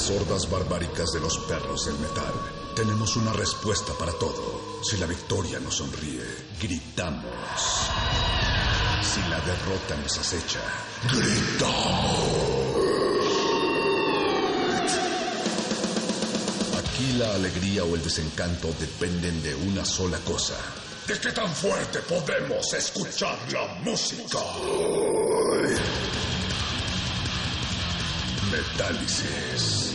Las hordas barbáricas de los perros del metal, tenemos una respuesta para todo. Si la victoria nos sonríe, gritamos. Si la derrota nos acecha, gritamos. Aquí la alegría o el desencanto dependen de una sola cosa. ¿De qué tan fuerte podemos escuchar la música? Metálisis.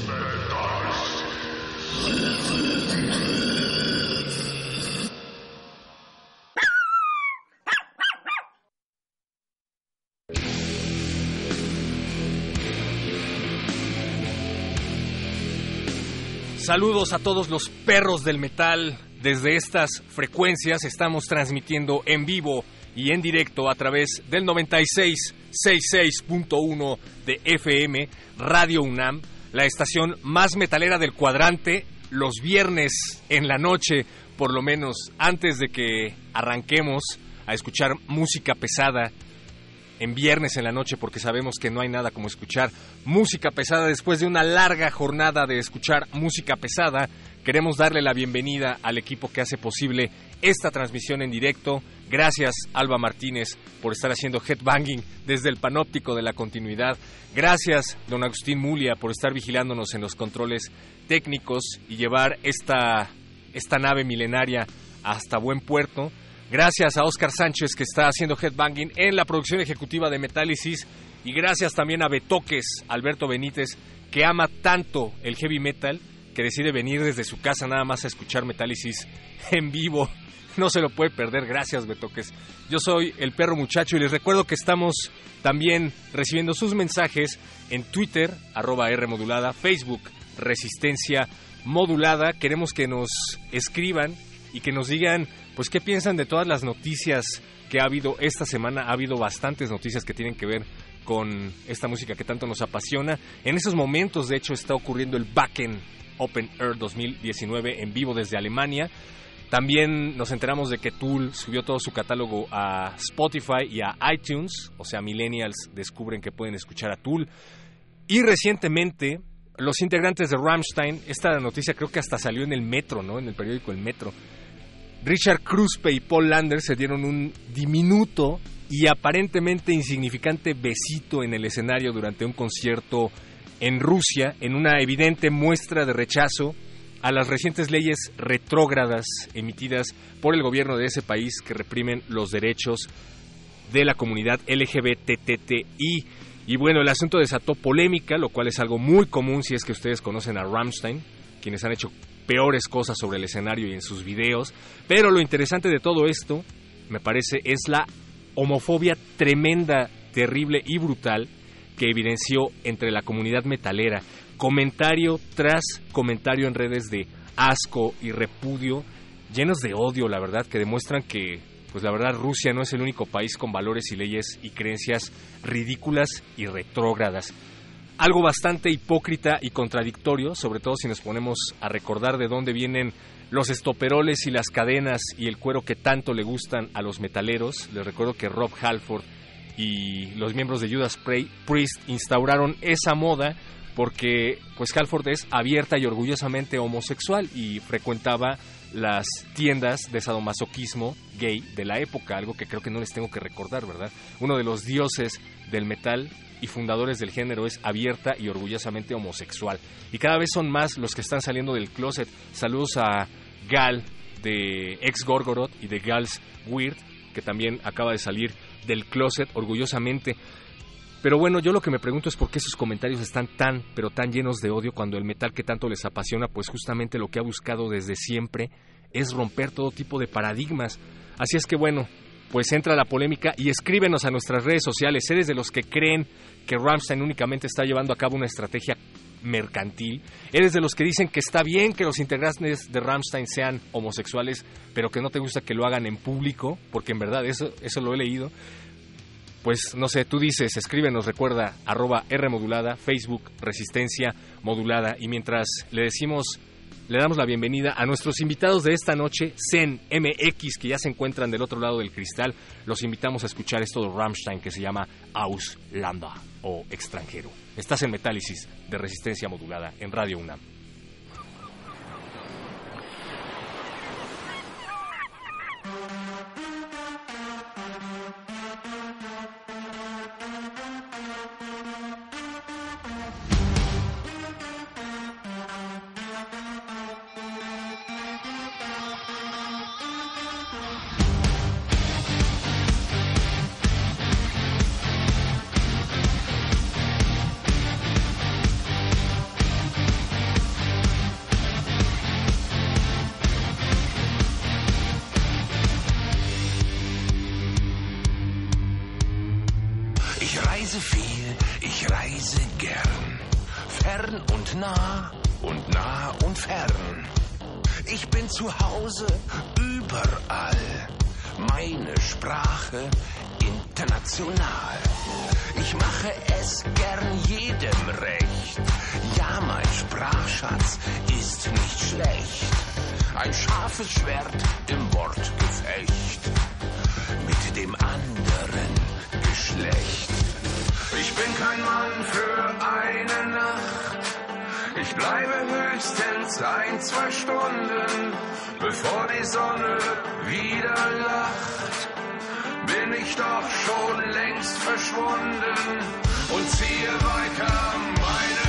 Saludos a todos los perros del metal. Desde estas frecuencias estamos transmitiendo en vivo y en directo a través del 9666.1 de FM Radio UNAM, la estación más metalera del cuadrante, los viernes en la noche, por lo menos antes de que arranquemos a escuchar música pesada en viernes en la noche porque sabemos que no hay nada como escuchar música pesada después de una larga jornada de escuchar música pesada. Queremos darle la bienvenida al equipo que hace posible esta transmisión en directo. Gracias Alba Martínez por estar haciendo headbanging desde el panóptico de la continuidad. Gracias don Agustín Mulia por estar vigilándonos en los controles técnicos y llevar esta, esta nave milenaria hasta buen puerto. Gracias a Oscar Sánchez que está haciendo headbanging en la producción ejecutiva de Metálisis. Y gracias también a Betoques, Alberto Benítez, que ama tanto el heavy metal que decide venir desde su casa nada más a escuchar Metálisis en vivo. No se lo puede perder. Gracias, Betoques. Yo soy el perro muchacho y les recuerdo que estamos también recibiendo sus mensajes en Twitter, arroba R modulada, Facebook, Resistencia Modulada. Queremos que nos escriban y que nos digan pues qué piensan de todas las noticias que ha habido esta semana. Ha habido bastantes noticias que tienen que ver con esta música que tanto nos apasiona. En esos momentos, de hecho, está ocurriendo el Backen Open Air 2019 en vivo desde Alemania. También nos enteramos de que Tool subió todo su catálogo a Spotify y a iTunes, o sea, millennials descubren que pueden escuchar a Tool. Y recientemente, los integrantes de Rammstein, esta noticia creo que hasta salió en el Metro, ¿no? En el periódico El Metro. Richard Kruspe y Paul Lander se dieron un diminuto y aparentemente insignificante besito en el escenario durante un concierto en Rusia, en una evidente muestra de rechazo a las recientes leyes retrógradas emitidas por el gobierno de ese país que reprimen los derechos de la comunidad LGBTTI. Y bueno, el asunto desató polémica, lo cual es algo muy común si es que ustedes conocen a Rammstein, quienes han hecho peores cosas sobre el escenario y en sus videos. Pero lo interesante de todo esto, me parece, es la homofobia tremenda, terrible y brutal que evidenció entre la comunidad metalera. Comentario tras comentario en redes de asco y repudio, llenos de odio, la verdad, que demuestran que, pues la verdad, Rusia no es el único país con valores y leyes y creencias ridículas y retrógradas algo bastante hipócrita y contradictorio, sobre todo si nos ponemos a recordar de dónde vienen los estoperoles y las cadenas y el cuero que tanto le gustan a los metaleros. Les recuerdo que Rob Halford y los miembros de Judas Priest instauraron esa moda porque pues Halford es abierta y orgullosamente homosexual y frecuentaba las tiendas de sadomasoquismo gay de la época, algo que creo que no les tengo que recordar, ¿verdad? Uno de los dioses del metal y fundadores del género es abierta y orgullosamente homosexual. Y cada vez son más los que están saliendo del closet. Saludos a Gal de ex Gorgoroth y de Gals Weird, que también acaba de salir del closet orgullosamente. Pero bueno, yo lo que me pregunto es por qué esos comentarios están tan, pero tan llenos de odio cuando el metal que tanto les apasiona, pues justamente lo que ha buscado desde siempre es romper todo tipo de paradigmas. Así es que bueno, pues entra la polémica y escríbenos a nuestras redes sociales. ¿Eres de los que creen que Ramstein únicamente está llevando a cabo una estrategia mercantil? ¿Eres de los que dicen que está bien que los integrantes de Ramstein sean homosexuales, pero que no te gusta que lo hagan en público? Porque en verdad eso, eso lo he leído pues no sé, tú dices, escríbenos, recuerda, arroba R modulada, Facebook, Resistencia modulada, y mientras le decimos, le damos la bienvenida a nuestros invitados de esta noche, Zen MX, que ya se encuentran del otro lado del cristal, los invitamos a escuchar esto de Rammstein que se llama Auslanda o extranjero. Estás en Metálisis de Resistencia modulada en Radio UNAM. kein Mann für eine Nacht. Ich bleibe höchstens ein, zwei Stunden, bevor die Sonne wieder lacht. Bin ich doch schon längst verschwunden und ziehe weiter meine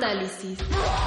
Metálisis.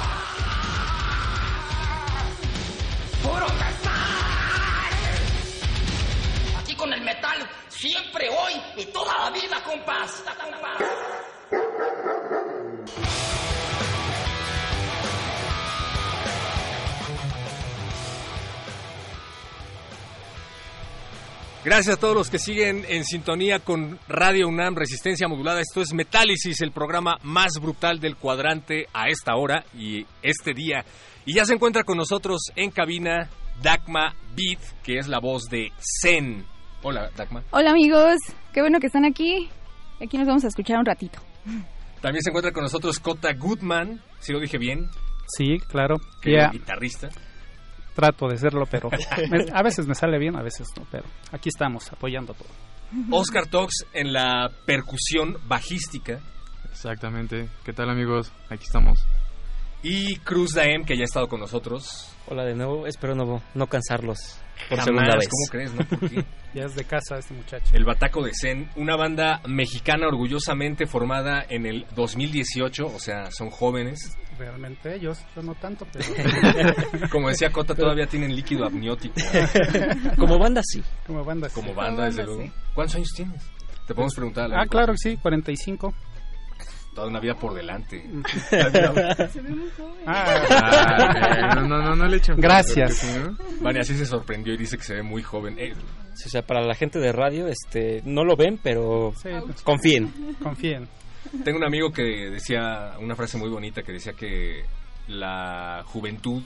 Gracias a todos los que siguen en sintonía con Radio UNAM Resistencia Modulada. Esto es Metálisis, el programa más brutal del cuadrante a esta hora y este día. Y ya se encuentra con nosotros en cabina Dagma Beat, que es la voz de Zen. Hola, Dagma. Hola amigos, qué bueno que están aquí. Aquí nos vamos a escuchar un ratito. También se encuentra con nosotros Kota Goodman, si lo dije bien, Sí, claro. que es guitarrista. Trato de serlo, pero me- a veces me sale bien, a veces no. Pero aquí estamos apoyando todo. Oscar Tox en la percusión bajística. Exactamente. ¿Qué tal amigos? Aquí estamos. Y Cruz Daem, que ya ha estado con nosotros. Hola de nuevo, espero no, no cansarlos por Jamás, segunda vez. ¿Cómo crees, no? ¿Por qué? Ya es de casa este muchacho. El Bataco de Zen, una banda mexicana orgullosamente formada en el 2018, o sea, son jóvenes. Realmente ellos, yo no tanto, pero Como decía Cota, todavía tienen líquido amniótico. Como banda sí. como banda. sí. Como banda, desde banda, luego. sí. ¿Cuántos años tienes? Te podemos preguntar. Ah, claro que sí, 45. Toda una vida por delante. Se ve muy joven. Ah, Ah, no, no, no, no le echen Gracias. Vania así se sorprendió y dice que se ve muy joven. Eh, Sí, O sea, para la gente de radio, este, no lo ven, pero sí, confíen. confíen. tengo un amigo que decía una frase muy bonita que decía que la juventud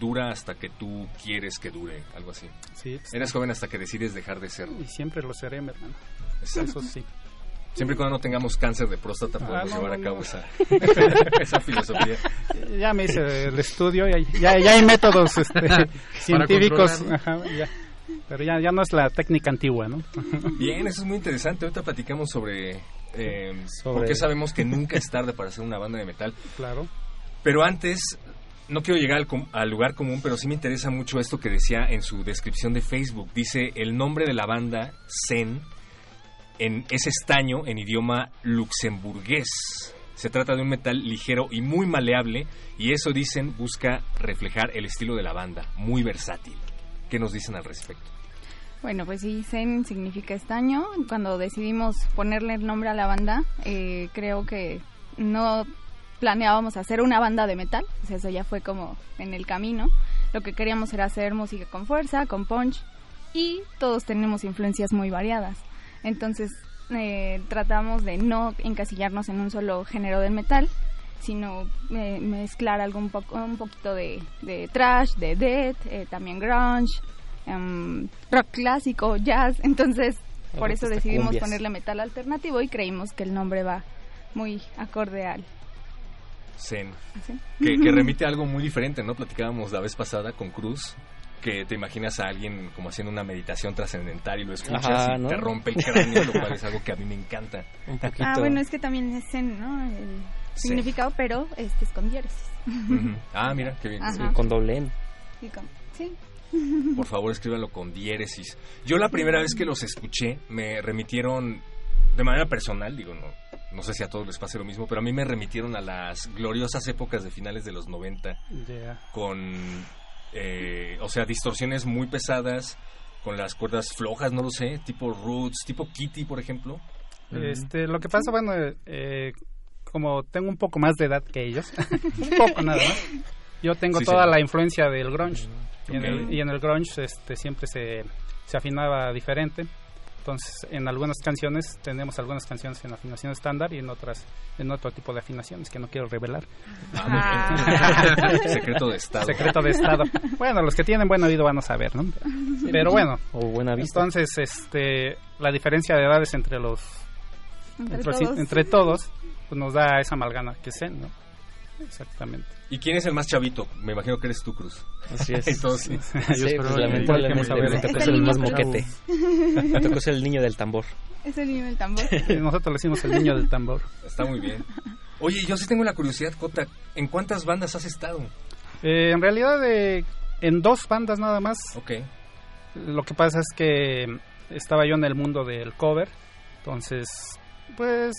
dura hasta que tú quieres que dure, algo así. Sí, pues, Eres joven hasta que decides dejar de serlo. y siempre lo seré, mi hermano. Exacto. Eso sí. Siempre y cuando no tengamos cáncer de próstata podemos no, llevar a cabo no. esa, esa filosofía. Ya me hice el estudio, ya, ya, ya hay métodos este, científicos, controlarlo. ajá, ya. pero ya, ya no es la técnica antigua, ¿no? Bien, eso es muy interesante. Ahorita platicamos sobre, eh, Sobre- por qué sabemos que nunca es tarde para hacer una banda de metal. Claro. Pero antes, no quiero llegar al, com- al lugar común, pero sí me interesa mucho esto que decía en su descripción de Facebook. Dice, el nombre de la banda, Zen, en, es estaño en idioma luxemburgués. Se trata de un metal ligero y muy maleable, y eso, dicen, busca reflejar el estilo de la banda, muy versátil. ¿Qué nos dicen al respecto? Bueno, pues sí, Zen significa estaño. Cuando decidimos ponerle el nombre a la banda, eh, creo que no planeábamos hacer una banda de metal, o eso ya fue como en el camino. Lo que queríamos era hacer música con fuerza, con punch, y todos tenemos influencias muy variadas. Entonces, eh, tratamos de no encasillarnos en un solo género del metal, sino eh, mezclar algún poco, un poquito de, de trash, de death, eh, también grunge, em, rock clásico, jazz. Entonces, por eso decidimos cumbias. ponerle metal alternativo y creímos que el nombre va muy acorde al. Zen. ¿así? que, que remite a algo muy diferente, ¿no? Platicábamos la vez pasada con Cruz, que te imaginas a alguien como haciendo una meditación trascendental y lo escuchas Ajá, y ¿no? te rompe el cráneo, lo cual es algo que a mí me encanta. Un poquito. Ah, bueno, es que también es zen, ¿no? El significado, pero este es con diéresis. Ah, mira, qué bien. Ajá. con doble N. Sí, con- sí. Por favor, escríbanlo con diéresis. Yo la primera vez que los escuché me remitieron de manera personal, digo, no, no sé si a todos les pase lo mismo, pero a mí me remitieron a las gloriosas épocas de finales de los 90 Ya. con, eh, o sea, distorsiones muy pesadas, con las cuerdas flojas, no lo sé, tipo Roots, tipo Kitty, por ejemplo. Este, lo que pasa, bueno, eh, como tengo un poco más de edad que ellos, un poco nada más, yo tengo Sí, toda sí. la influencia del grunge. Y, en el, y en el grunge este, siempre se, se afinaba diferente. Entonces, en algunas canciones tenemos algunas canciones en afinación estándar y en otras en otro tipo de afinaciones que no quiero revelar. Ah, bien. Secreto de Estado. Secreto de estado. Bueno, los que tienen buen oído van a saber, ¿no? Pero bueno, O buena vista. entonces este la diferencia de edades entre los Entre entre, todos. entre todos pues nos da esa amalgana que es ¿no? Exactamente. ¿Y quién es el más chavito? Me imagino que eres tú, Cruz. Así es. Entonces, Yo Sí, espero pues, que- lamentablemente me el más moquete. Tocó ser el niño del tambor. Es el niño del tambor. Nosotros le decimos el niño del tambor. está muy bien. Oye, yo sí tengo la curiosidad, Cota. ¿En cuántas bandas has estado? Eh, en realidad, eh, en dos bandas nada más. Ok. Lo que pasa es que estaba yo en el mundo del cover. Entonces, pues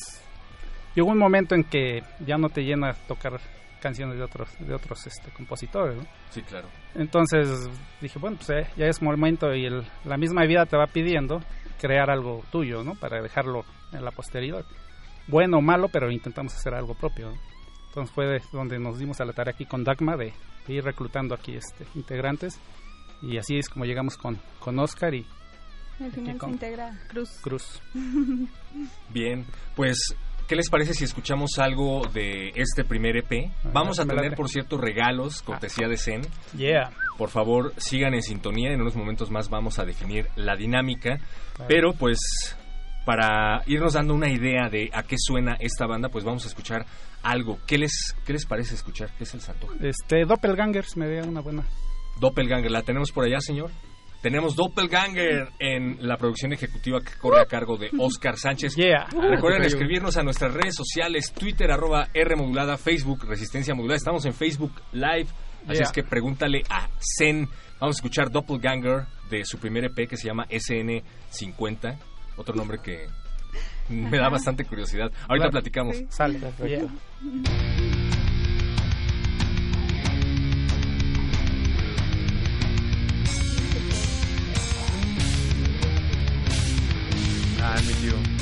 llegó un momento en que ya no te llena tocar canciones de otros de otros este, compositores, ¿no? Sí, claro. Entonces dije, bueno, pues eh, ya es momento y el, la misma vida te va pidiendo crear algo tuyo, ¿no? Para dejarlo en la posteridad. Bueno o malo, pero intentamos hacer algo propio, ¿no? Entonces fue de donde nos dimos a la tarea aquí con Dagma de, de ir reclutando aquí este integrantes y así es como llegamos con, con Oscar y Al final se integra Cruz. Cruz. Bien, pues, ¿qué les parece si escuchamos algo de este primer EP? Vamos a tener, por cierto, regalos, cortesía de Zen. Yeah. Por favor, sigan en sintonía. En unos momentos más vamos a definir la dinámica. Pero, pues, para irnos dando una idea de a qué suena esta banda, pues vamos a escuchar algo. ¿Qué les, qué les parece escuchar? ¿Qué es el santo? Este Doppelgangers me dio una buena. Doppelganger, ¿la tenemos por allá, señor? Tenemos Doppelganger en la producción ejecutiva que corre a cargo de Oscar Sánchez. Yeah. Recuerden escribirnos a nuestras redes sociales, Twitter, arroba R modulada, Facebook, Resistencia Modulada. Estamos en Facebook Live, así Yeah. es que pregúntale a Zen. Vamos a escuchar Doppelganger de su primer EP que se llama SN50, otro nombre que me da bastante curiosidad. Ahorita platicamos. Sí. Sale. Perfecto. Yeah. Ah, mi tío.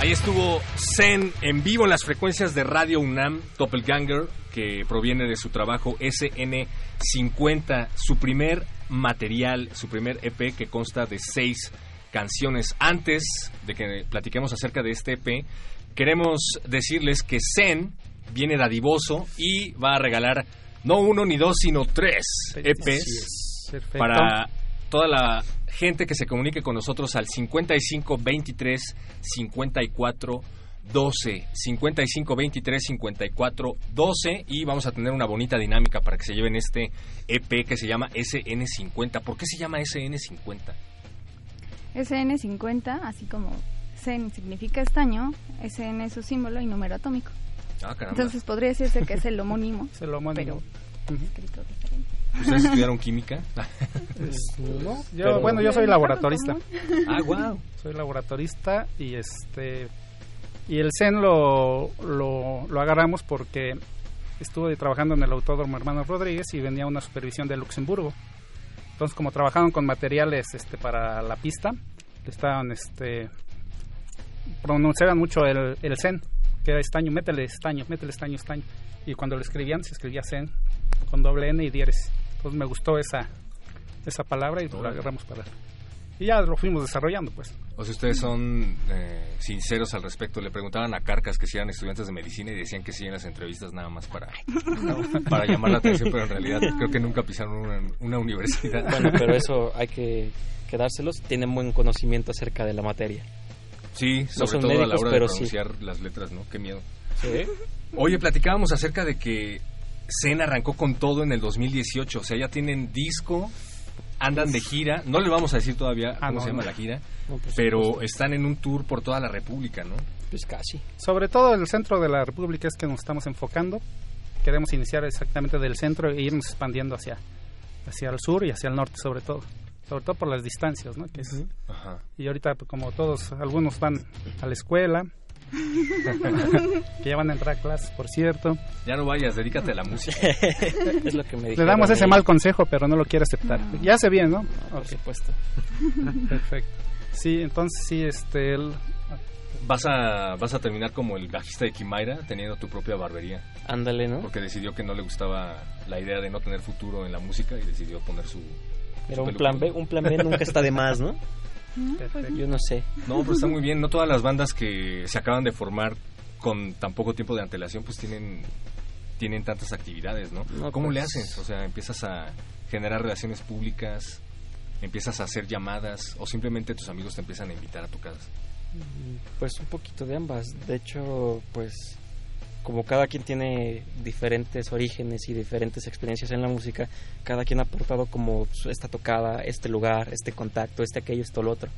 Ahí estuvo Zen en vivo en las frecuencias de Radio UNAM, Doppelganger, que proviene de su trabajo SN50, su primer material, su primer EP que consta de seis canciones. Antes de que platiquemos acerca de este EP, queremos decirles que Zen viene dadivoso y va a regalar no uno ni dos, sino tres EPs Perfecto. para toda la gente que se comunique con nosotros al 55 23 54 12 55 23 54 12 y vamos a tener una bonita dinámica para que se lleven este EP que se llama SN50. ¿Por qué se llama SN50? SN50, así como SN significa estaño, SN es su símbolo y número atómico. Ah, caramba. Entonces podría decirse que es el homónimo. Es el homónimo. Pero escrito diferente. ¿Ustedes estudiaron química? No, yo, Pero- bueno, yo soy laboratorista. Ah, wow. Soy laboratorista y este y el CEN lo, lo, lo agarramos porque estuve trabajando en el Autódromo Hermano Rodríguez y venía una supervisión de Luxemburgo. Entonces, como trabajaban con materiales este para la pista, estaban este pronunciaban mucho el, el CEN, que era estaño, métele estaño, métele estaño, estaño. Y cuando lo escribían se escribía CEN con doble N y diéresis. Entonces me gustó esa esa palabra y lo agarramos para y ya lo fuimos desarrollando pues O si ustedes son eh, sinceros al respecto, le preguntaban a Carcas que si eran estudiantes de medicina y decían que sí en las entrevistas nada más para, para llamar la atención, pero en realidad creo que nunca pisaron una, una universidad. Bueno, pero eso hay que quedárselos. Tienen buen conocimiento acerca de la materia. Sí, No sobre son todo a la médicos, hora de sí. pronunciar las letras, ¿no? Qué miedo. Sí. Oye, platicábamos acerca de que Zen arrancó con todo en el 2018, o sea, ya tienen disco, andan de gira, no le vamos a decir todavía Ah, cómo no, se llama no. la gira, No, pero están en un tour por toda la República, ¿no? Pues casi. sobre todo el centro de la república es que nos estamos enfocando queremos iniciar exactamente del centro e irnos expandiendo hacia hacia el sur y hacia el norte sobre todo sobre todo por las distancias ¿no? Que es- Ajá. y ahorita pues, como todos algunos van a la escuela que ya van a entrar a clases por cierto Ya no vayas, dedícate a la música. es lo que me le damos ese mal consejo pero no lo quiere aceptar ya hace bien ¿no? Por supuesto. perfecto sí entonces sí este el- Vas a, vas a terminar como el bajista de Kimaira, teniendo tu propia barbería, Ándale, ¿no? porque decidió que no le gustaba la idea de no tener futuro en la música y decidió poner su... Pero su un plan B, un plan B nunca está de más, ¿no? perfecto. Yo no sé. No, pero está muy bien. No todas las bandas que se acaban de formar con tan poco tiempo de antelación, pues tienen tienen tantas actividades, ¿no? No, ¿Cómo pues- le haces? O sea, empiezas a generar relaciones públicas, empiezas a hacer llamadas o simplemente tus amigos te empiezan a invitar a tu casa. Pues un poquito de ambas. De hecho, pues como cada quien tiene diferentes orígenes y diferentes experiencias en la música, cada quien ha aportado como esta tocada, este lugar, este contacto, este aquello, esto, lo otro.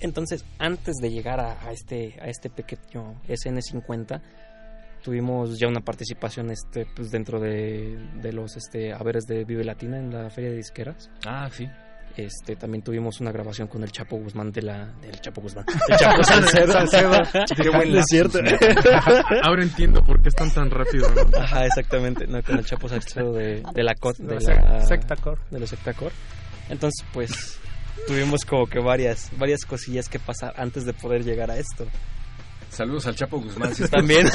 Entonces, antes de llegar a, a este a este pequeño SN50, tuvimos ya una participación este pues dentro de, de los este haberes de Vive Latina en la feria de disqueras. Ah, sí. Este, también tuvimos una grabación con el Chapo Guzmán de la del Chapo Guzmán, el Chapo Salcedo. Qué buen es cierto. Ahora entiendo por qué están tan rápido, ¿no? Ajá, exactamente, no con el Chapo Salcedo de, de la COT, de De la Sectacor. de los Sectacor. Entonces, pues tuvimos como que varias varias cosillas que pasar antes de poder llegar a esto. Saludos al Chapo Guzmán. si También.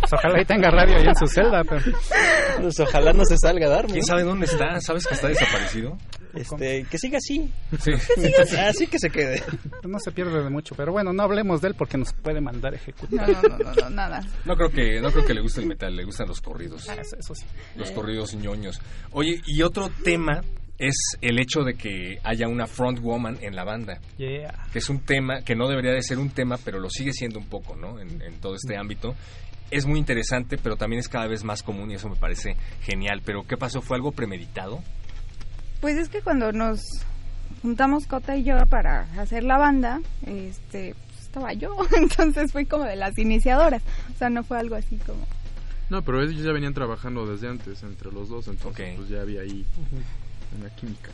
Pues ojalá y tenga radio ahí en su celda pero Pues ojalá no se salga a darme. ¿Quién sabe dónde está? ¿Sabes que está desaparecido? Este, que siga así. Sí. Así que se quede. no se pierde de mucho pero bueno no hablemos de él porque nos puede mandar ejecutar No, no, no, no, nada. No creo que no creo que le guste el metal, le gustan los corridos. Ah, eso, eso sí los corridos ñoños. Oye, y otro tema es el hecho de que haya una front woman en la banda, yeah que es un tema que no debería de ser un tema, pero lo sigue siendo un poco, ¿no? En, en todo este ámbito. Es muy interesante, pero también es cada vez más común y eso me parece genial. Pero ¿qué pasó? ¿Fue algo premeditado? Pues es que cuando nos juntamos Cota y yo para hacer la banda, este, pues, estaba yo, entonces fui como de las iniciadoras. O sea, no fue algo así como No, pero ellos ya venían trabajando desde antes entre los dos, entonces pues ya había ahí una química.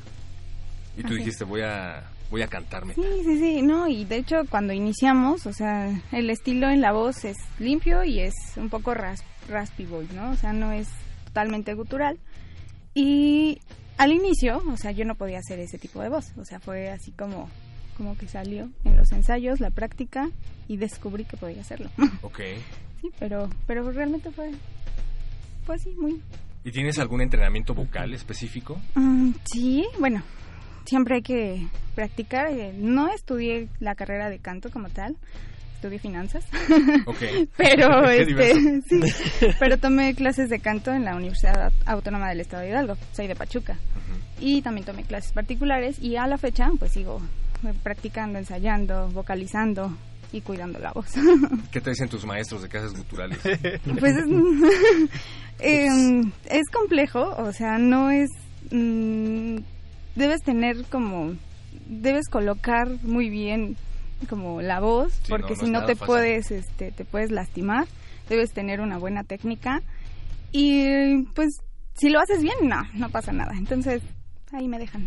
Y tú Así. dijiste, voy a, voy a cantarme. Sí, sí, sí, no, y de hecho cuando iniciamos, o sea, el estilo en la voz es limpio y es un poco ras raspy voice, ¿no? O sea, no es totalmente gutural. Y al inicio, o sea, yo no podía hacer ese tipo de voz, o sea, fue así como como que salió en los ensayos, la práctica y descubrí que podía hacerlo. Ok. sí, pero pero realmente fue fue así muy ¿Y tienes algún entrenamiento vocal específico? Mm, sí, bueno, siempre hay que practicar. eh, No estudié la carrera de canto como tal, estudié finanzas. Ok. pero este, sí, pero tomé clases de canto en la Universidad Autónoma del Estado de Hidalgo. Soy de Pachuca. Y también tomé clases particulares y a la fecha pues sigo practicando, ensayando, vocalizando y cuidando la voz. ¿Qué te dicen tus maestros de clases guturales? Pues es, em, es complejo, o sea, no es... mm, debes tener como... Debes colocar muy bien como la voz, Sí, porque no, no si no te fácil. puedes, este, te puedes lastimar. Debes tener una buena técnica. Y pues si lo haces bien, no, no pasa nada. Entonces, ahí me dejan.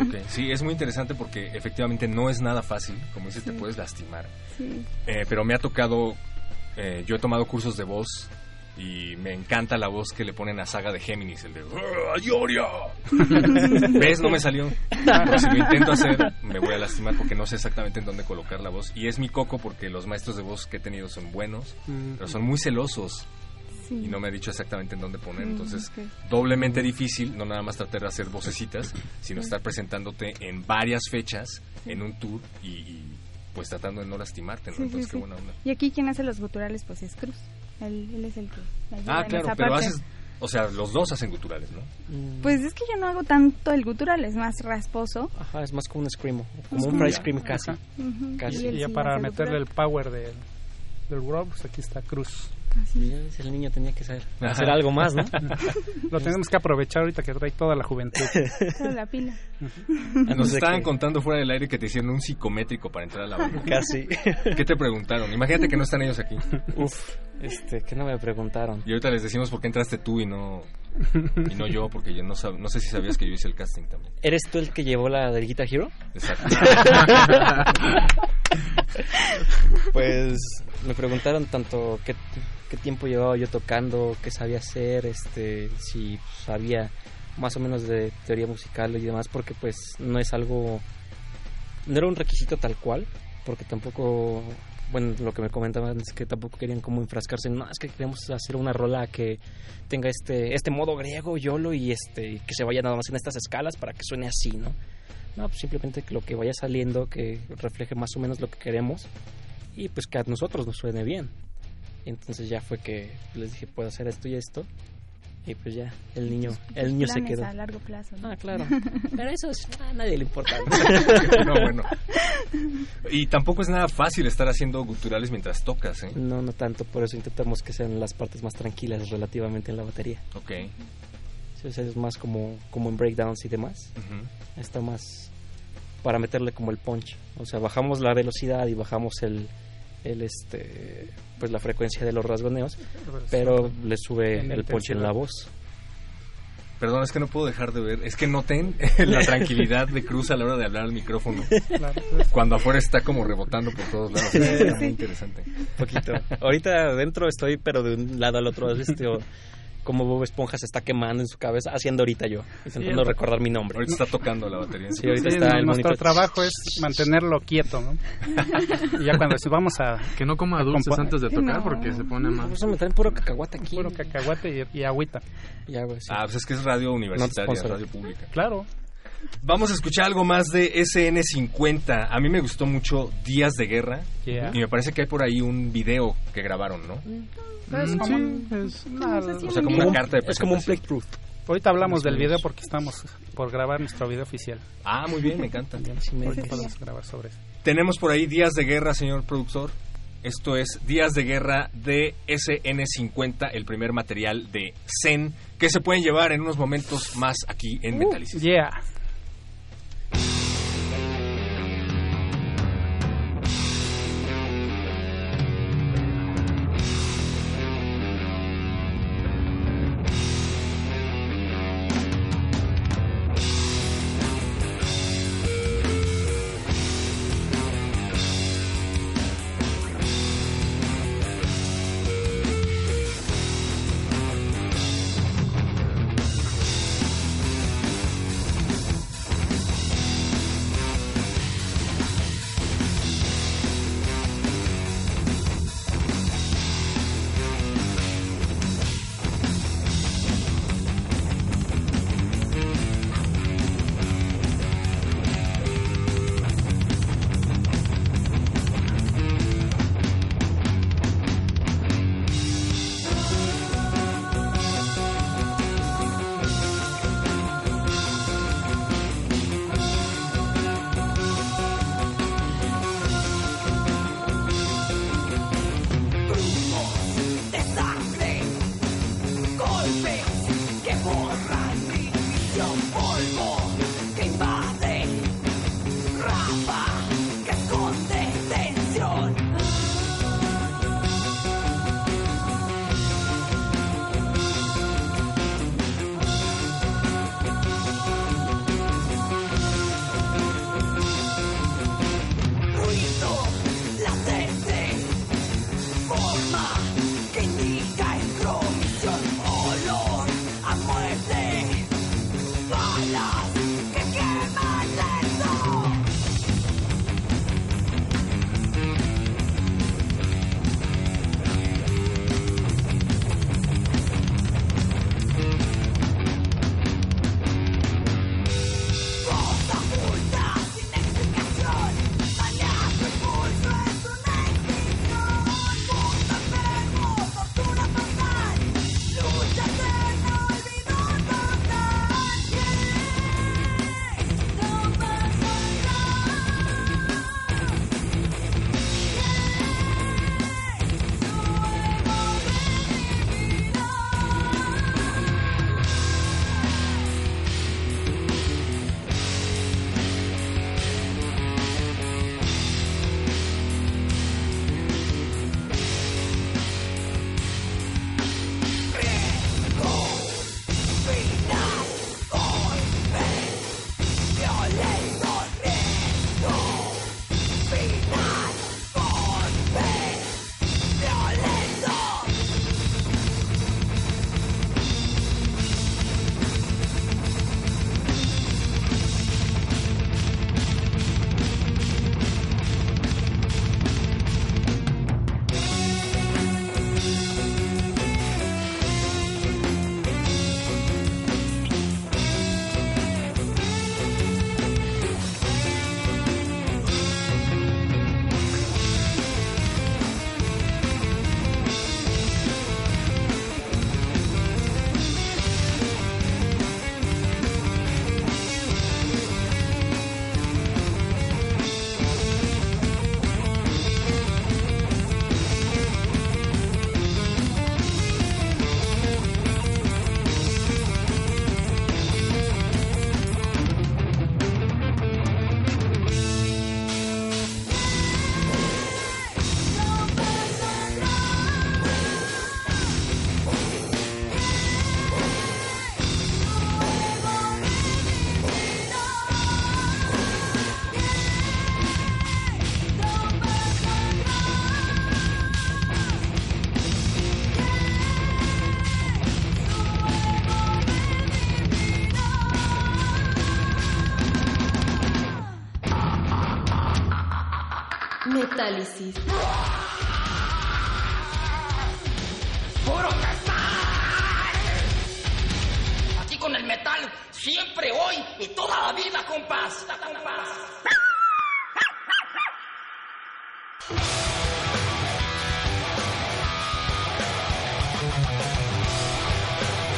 Ok, Sí, es muy interesante porque efectivamente no es nada fácil. Como dices, te puedes lastimar. Sí. Eh, pero me ha tocado, eh, yo he tomado cursos de voz y me encanta la voz que le ponen a Saga de Géminis, el de "Ah, ¡Ioria! ¿Ves? No me salió. Pero si lo intento hacer, me voy a lastimar porque no sé exactamente en dónde colocar la voz. Y es mi coco porque los maestros de voz que he tenido son buenos, Mm. pero son muy celosos Sí. y no me ha dicho exactamente en dónde poner. Mm, Entonces, doblemente difícil, no nada más tratar de hacer vocecitas, sino estar presentándote en varias fechas, en un tour y, y, pues tratando de no lastimarte, ¿no? Sí, sí, Entonces, qué sí. buena onda. Y aquí quien hace los guturales pues es Cruz. Él, él es el que ayuda Ah, en claro, esa pero parte. haces, o sea, los dos hacen guturales, ¿no? Pues es que yo no hago tanto el gutural, es más rasposo. Ajá, es más como un screamo, como un fry scream casi. Y ya sí para meterle el power del, del World, pues aquí está Cruz. Así. El niño tenía que saber hacer algo más, ¿no? Lo tenemos que aprovechar ahorita que trae toda la juventud. Toda la pila. Nos estaban contando fuera del aire que te hicieron un psicométrico para entrar a la banda. Casi. ¿Qué te preguntaron? Imagínate que no están ellos aquí. Uf, este, que no me preguntaron. Y ahorita les decimos por qué entraste tú y no y no yo, porque yo no, sab- no sé si sabías que yo hice el casting también. ¿Eres tú el que llevó la del Guitar Hero? Exacto. Pues me preguntaron tanto qué, qué tiempo llevaba yo tocando, qué sabía hacer, este, si sabía más o menos de teoría musical y demás, porque pues no es algo, no era un requisito tal cual, porque tampoco, bueno, lo que me comentaban es que tampoco querían como enfrascarse, en, no, es que queremos hacer una rola que tenga este, este modo griego, yolo, y este, que se vaya nada más en estas escalas para que suene así, ¿no? No, pues simplemente que lo que vaya saliendo, que refleje más o menos lo que queremos y pues que a nosotros nos suene bien. Entonces ya fue que les dije, puedo hacer esto y esto. Y pues ya, el niño, el niño se quedó. a largo plazo. ¿no? Ah, claro. Pero eso es- a nadie le importa. no, bueno. Y tampoco es nada fácil estar haciendo guturales mientras tocas, ¿eh? No, no tanto, por eso intentamos que sean las partes más tranquilas relativamente en la batería. Ok. Sea, es más como, como en breakdowns y demás. Está más para meterle como el punch. O sea, bajamos la velocidad y bajamos el, el este pues la frecuencia de los rasgoneos, pero le sube el punch en la voz. Perdón, es que no puedo dejar de ver. Es que noten la tranquilidad de Cruz a la hora de hablar al micrófono. Claro, Cuando afuera está como rebotando por todos lados. Está muy interesante. poquito. Ahorita adentro estoy, pero de un lado al otro, este, o- como Bob Esponja se está quemando en su cabeza, haciendo ahorita yo, intentando Sí, recordar mi nombre. Ahorita está tocando la batería. Sí, ahorita sí, está el nuestro monitor. trabajo es mantenerlo quieto, ¿no? y ya cuando decimos, vamos a Que no coma dulces antes de tocar No. porque se pone Por mal. eso me traen puro cacahuate aquí. puro cacahuate y, y agüita. Ya, güey, sí. Ah, pues es que es radio universitaria, sponsor. radio pública. Claro. Vamos a escuchar algo más de SN50. A mí me gustó mucho Días de Guerra. Yeah. Y me parece que hay por ahí un video que grabaron, ¿no? Es como sí, un- es- una- O sea, como una carta de es como un presentación. playthrough. ahorita hablamos del video porque estamos por grabar nuestro video oficial. Ah, muy bien, me encanta. Sí, me podemos grabar sobre eso. Tenemos por ahí Días de Guerra, señor productor. Esto es Días de Guerra de SN50, el primer material de Zen, que se pueden llevar en unos momentos más aquí en Metálisis. Yeah.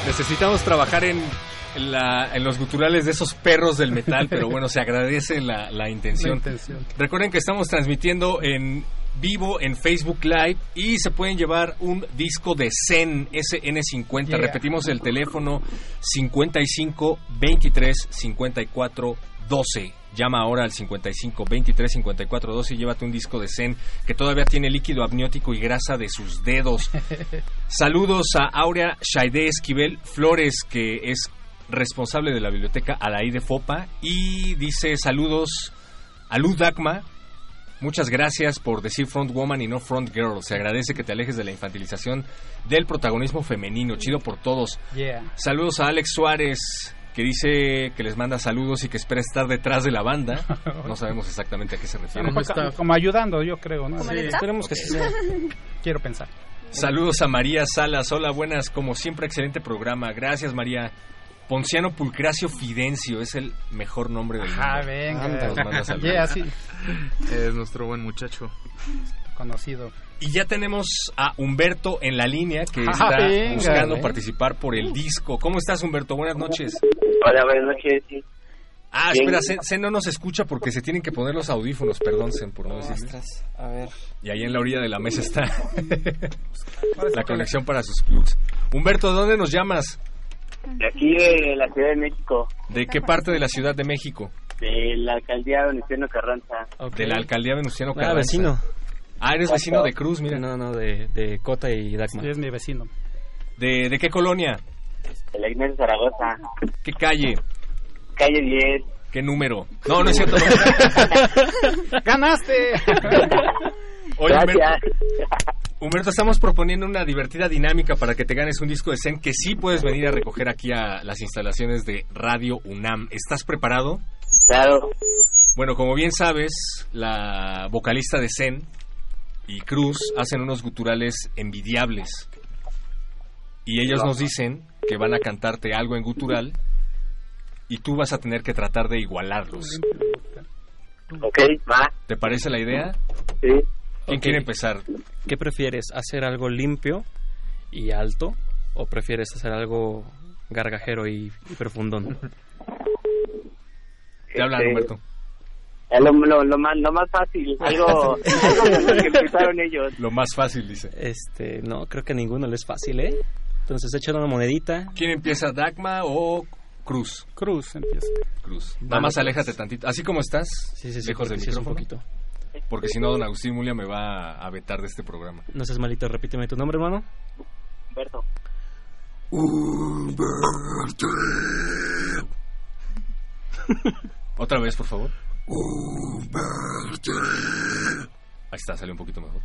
Necesitamos trabajar en, la- en los guturales de esos perros del metal, pero bueno, se agradece la, la intención. La intención. Recuerden que estamos transmitiendo en vivo en Facebook Live y se pueden llevar un disco de Zen SN50. Yeah. Repetimos el teléfono 55 23 54 12. Llama ahora al 55 23 54 12 y llévate un disco de Zen que todavía tiene líquido amniótico y grasa de sus dedos. Saludos a Aurea Shaide Esquivel Flores, que es responsable de la biblioteca Alaí de Fopa. Y dice saludos a Luz Dagma. Muchas gracias por decir front woman y no front girl. Se agradece que te alejes de la infantilización del protagonismo femenino. Chido por todos. Yeah. Saludos a Alex Suárez, que dice que les manda saludos y que espera estar detrás de la banda. No sabemos exactamente a qué se refiere. mejor ca- como ayudando, yo creo, ¿no? ¿Como? Esperemos que sí sea. Quiero pensar. Saludos a María Salas. Hola, buenas. Como siempre, excelente programa. Gracias, María. Ponciano Pulcracio Fidencio es el mejor nombre del mundo. Ah, venga. Nos manda saludos. Yeah, sí, Es nuestro buen muchacho. conocido. Y ya tenemos a Humberto en la línea que Ah, está venga, buscando ¿eh? participar por el disco. ¿Cómo estás, Humberto? Buenas noches. Hola, buenas noches. sí. Ah, Bien. espera, Zen, Zen no nos escucha porque se tienen que poner los audífonos, perdón, Zen, por no decirle. A ver. Y ahí en la orilla de la mesa está la conexión para sus plugs. Humberto, ¿de dónde nos llamas? De aquí de la Ciudad de México, ¿De qué parte de la Ciudad de México? de la alcaldía Venustiano Carranza. ok. De la alcaldía Venustiano Ah, Carranza. vecino. Ah, eres vecino de Cruz, mira. No, no, de, de Cota y Dagmar. Sí, es mi vecino. ¿De, de qué colonia? De la Ignacio Zaragoza, ¿Qué calle? calle 10. ¿Qué número? No, no es cierto. ¡Ganaste! Oye, Humberto, Gracias. Humberto, estamos proponiendo una divertida dinámica para que te ganes un disco de Zen que sí puedes venir a recoger aquí a las instalaciones de Radio UNAM. ¿Estás preparado? Claro. Bueno, como bien sabes, la vocalista de Zen y Cruz hacen unos guturales envidiables. Y ellos nos dicen que van a cantarte algo en gutural y tú vas a tener que tratar de igualarlos. Ok, va. ¿Te parece la idea? Sí. ¿Quién Ok. quiere empezar? ¿Qué prefieres? ¿Hacer algo limpio y alto? ¿O prefieres hacer algo gargajero y, y profundón? Te hablan, Este, Humberto. eh, Lo, lo, lo más, lo más fácil, algo, algo que empezaron ellos. Lo más fácil, dice. Este, no, creo que a ninguno le es fácil, ¿eh? Entonces echen una monedita. ¿Quién empieza, Dagma o Cruz? Cruz empieza. Cruz. Nada Vamos, más aléjate tantito. Así como estás, Sí, sí, sí, lejos del es un micrófono. poquito. Porque si no, don Agustín Mulia me va a vetar de este programa. No seas malito, repíteme tu nombre, hermano. Humberto. Otra vez, por favor. está, salió un poquito mejor.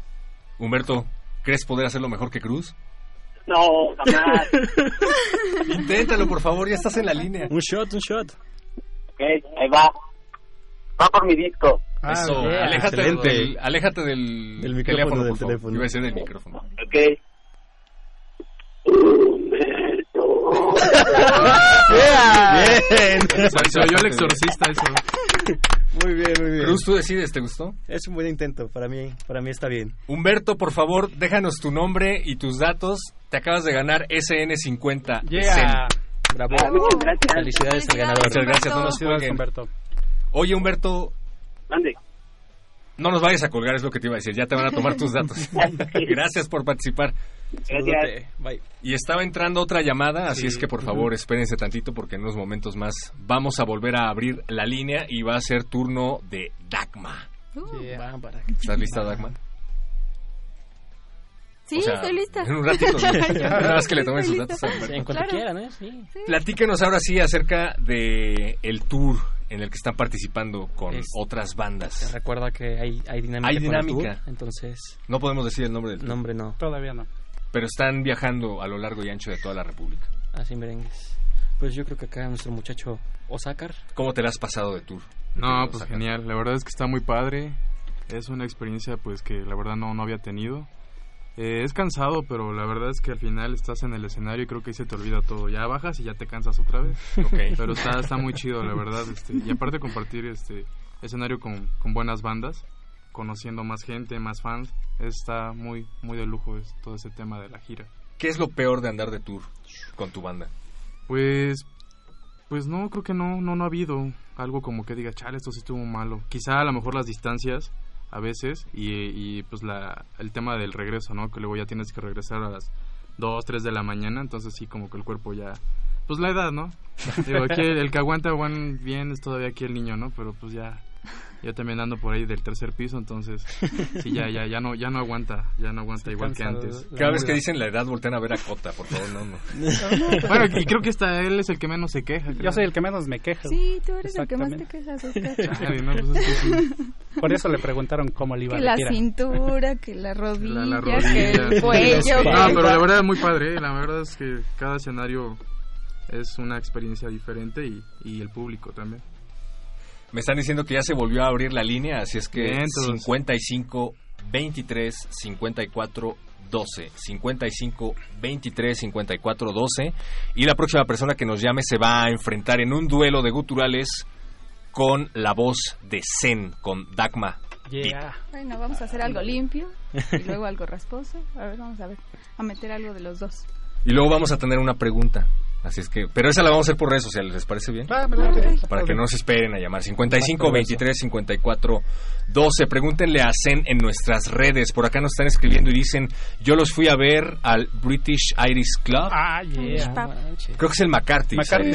Humberto, ¿crees poder hacerlo mejor que Cruz? No, jamás. Inténtalo, por favor, ya estás en la línea. Un shot, un shot. ok, ahí va. Va por mi disco. Eso, yeah, aléjate, excelente. del, aléjate del, Del micrófono, del por favor. teléfono. Iba a decir del micrófono. Ok. Bien. Se oyó el exorcista eso. Muy bien, muy bien. Cruz, tú decides, ¿te gustó? Es un buen intento, para mí, para mí está bien. Humberto, por favor, déjanos tu nombre y tus datos. Te acabas de ganar SN50. Yeah. Bravo. Ah, muchas gracias. Felicidades al ganador. Muchas gracias, no nos. Humberto. Oye, Humberto, Mande. No nos vayas a colgar, es lo que te iba a decir. Ya te van a tomar tus datos. Gracias por participar. Gracias. Bye. Y estaba entrando otra llamada, así Sí. es que por favor espérense tantito porque en unos momentos más vamos a volver a abrir la línea y va a ser turno de Dagma. Yeah. Para. ¿Estás lista, Dagma? Sí, O sea, estoy lista. En un ratito. Nada más que le tomen sus datos Sí, en cuanto Claro. quieran, ¿eh? Sí. Platíquenos ahora sí acerca de el tour en el que están participando con Es- otras bandas. Recuerda que hay, hay dinámica. Hay dinámica. tour, entonces, No podemos decir el nombre del tour, nombre no. Todavía no. pero están viajando a lo largo y ancho de toda la República. Así merengues. Pues yo creo que acá nuestro muchacho Osakar. ¿Cómo te la has pasado de tour? No, pues genial. La verdad es que está muy padre. Es una experiencia pues que la verdad no, no había tenido. Eh, es cansado, pero la verdad es que al final estás en el escenario y creo que ahí se te olvida todo. Ya bajas y ya te cansas otra vez. Pero está, está muy chido, la verdad. Este, y aparte compartir este escenario con, con buenas bandas, conociendo más gente, más fans, está muy muy de lujo es, todo ese tema de la gira. ¿Qué es lo peor de andar de tour con tu banda? Pues pues no, creo que no, no, no ha habido algo como que diga, chale, esto sí estuvo malo. Quizá a lo mejor las distancias a veces y, y pues la, el tema del regreso, ¿no? Que luego ya tienes que regresar a las 2, 3 de la mañana, entonces sí como que el cuerpo ya... Pues la edad, ¿no? Digo, aquí el, el que aguanta buen, bien es todavía aquí el niño, ¿no? Pero pues ya... Yo también ando por ahí del tercer piso, entonces sí ya ya ya no ya no aguanta, ya no aguanta igual que antes. Cada vez que dicen la edad, voltean a ver a Cota, por favor, no, no. Bueno, y creo que hasta él es el que menos se queja. creo. Yo soy el que menos me queja. Sí, tú eres el que más te quejas, no, pues es que sí. Por eso le preguntaron cómo le iba Que a la cintura, que la rodilla, La, la que rodilla, el sí. cuello. No, que- pero la verdad es muy padre. ¿eh? La verdad es que cada escenario es una experiencia diferente y, y el público también. Me están diciendo que ya se volvió a abrir la línea, así es que Bien, todos. 55 23 54 12. 55 23 54 12. Y la próxima persona que nos llame se va a enfrentar en un duelo de guturales con la voz de Zen, con Dagma. Yeah. Bueno, vamos a hacer algo limpio y luego algo rasposo. A ver, vamos a ver. A meter algo de los dos. Y luego vamos a tener una pregunta. Así es que, pero esa la vamos a hacer por redes sociales, ¿les parece bien? Ah, me late. Para que no se esperen a llamar. 55 23 54 12. Pregúntenle a Zen en nuestras redes. Por acá nos están escribiendo y dicen: Yo los fui a ver al British Irish Club. Ah, yeah. Creo que es el McCarthy. McCarthy.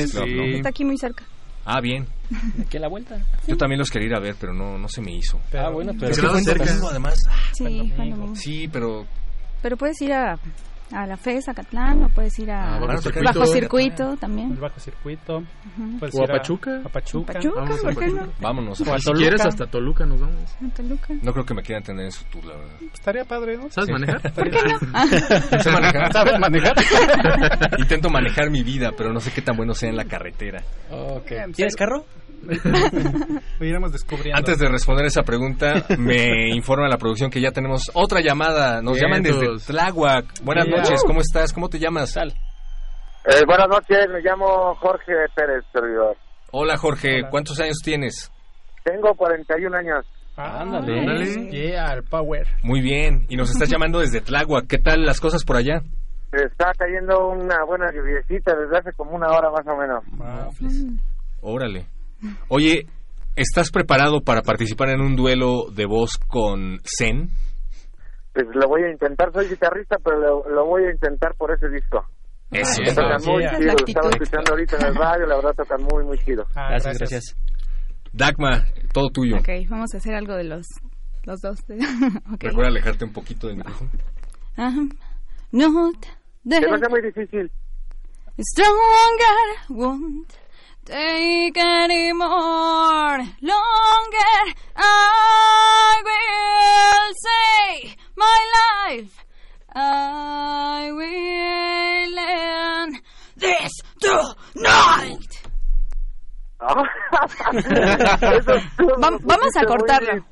Está aquí muy cerca. Ah, bien. Aquí a la vuelta. Yo también los quería ir a ver, pero no, no se me hizo. Pero- ah, bueno, pero Es que cerca. además. Sí. Sí, pero Pero puedes ir a, a la FES, a Catlán, o puedes ir a Ah, bajo circuito. bajo circuito El también. bajo circuito. Puedes O a ir Pachuca. A Pachuca. Pachuca, Vamos a ¿por qué no? Pachuca. vámonos. O a Si Toluca. quieres hasta Toluca nos vamos. A Toluca. No creo que me quieran tener en su tour, la verdad. Estaría padre, ¿no? ¿Sabes Sí. manejar? ¿Por qué no? ¿Sé manejar? ¿Sabes manejar? Intento manejar mi vida, pero no sé qué tan bueno sea en la carretera. Okay. ¿Tienes carro? Descubriendo. Antes de responder esa pregunta, me informa la producción que ya tenemos otra llamada. Nos llaman desde. Tláhuac. Buenas Yeah. noches, ¿cómo estás? ¿Cómo te llamas? Sal. Eh, buenas noches, me llamo Jorge Pérez, servidor. Hola Jorge, Hola. ¿cuántos años tienes? Tengo 41 años. Ah, Ándale. Ándale. Yeah, el power. Muy bien, y nos estás llamando desde Tláhuac. ¿Qué tal las cosas por allá? Está cayendo una buena lluviecita desde hace como una hora más o menos. Órale. Oye, ¿estás preparado para participar en un duelo de voz con Zen? Pues lo voy a intentar, soy guitarrista, pero lo, lo voy a intentar por ese disco. Eso Ah, es. Tocan muy la chido, estaba escuchando ahorita en el radio, la verdad tocan muy, muy chido. Ah, Gracias, gracias. Dagma, todo tuyo. Ok, vamos a hacer algo de los, los dos. ok. Recuerda alejarte un poquito del micrófono. Ajá. Not Que no sea muy difícil. stronger won't take any more longer. I will say my life. I will end this tonight. Ah. Vamos a cortarlo.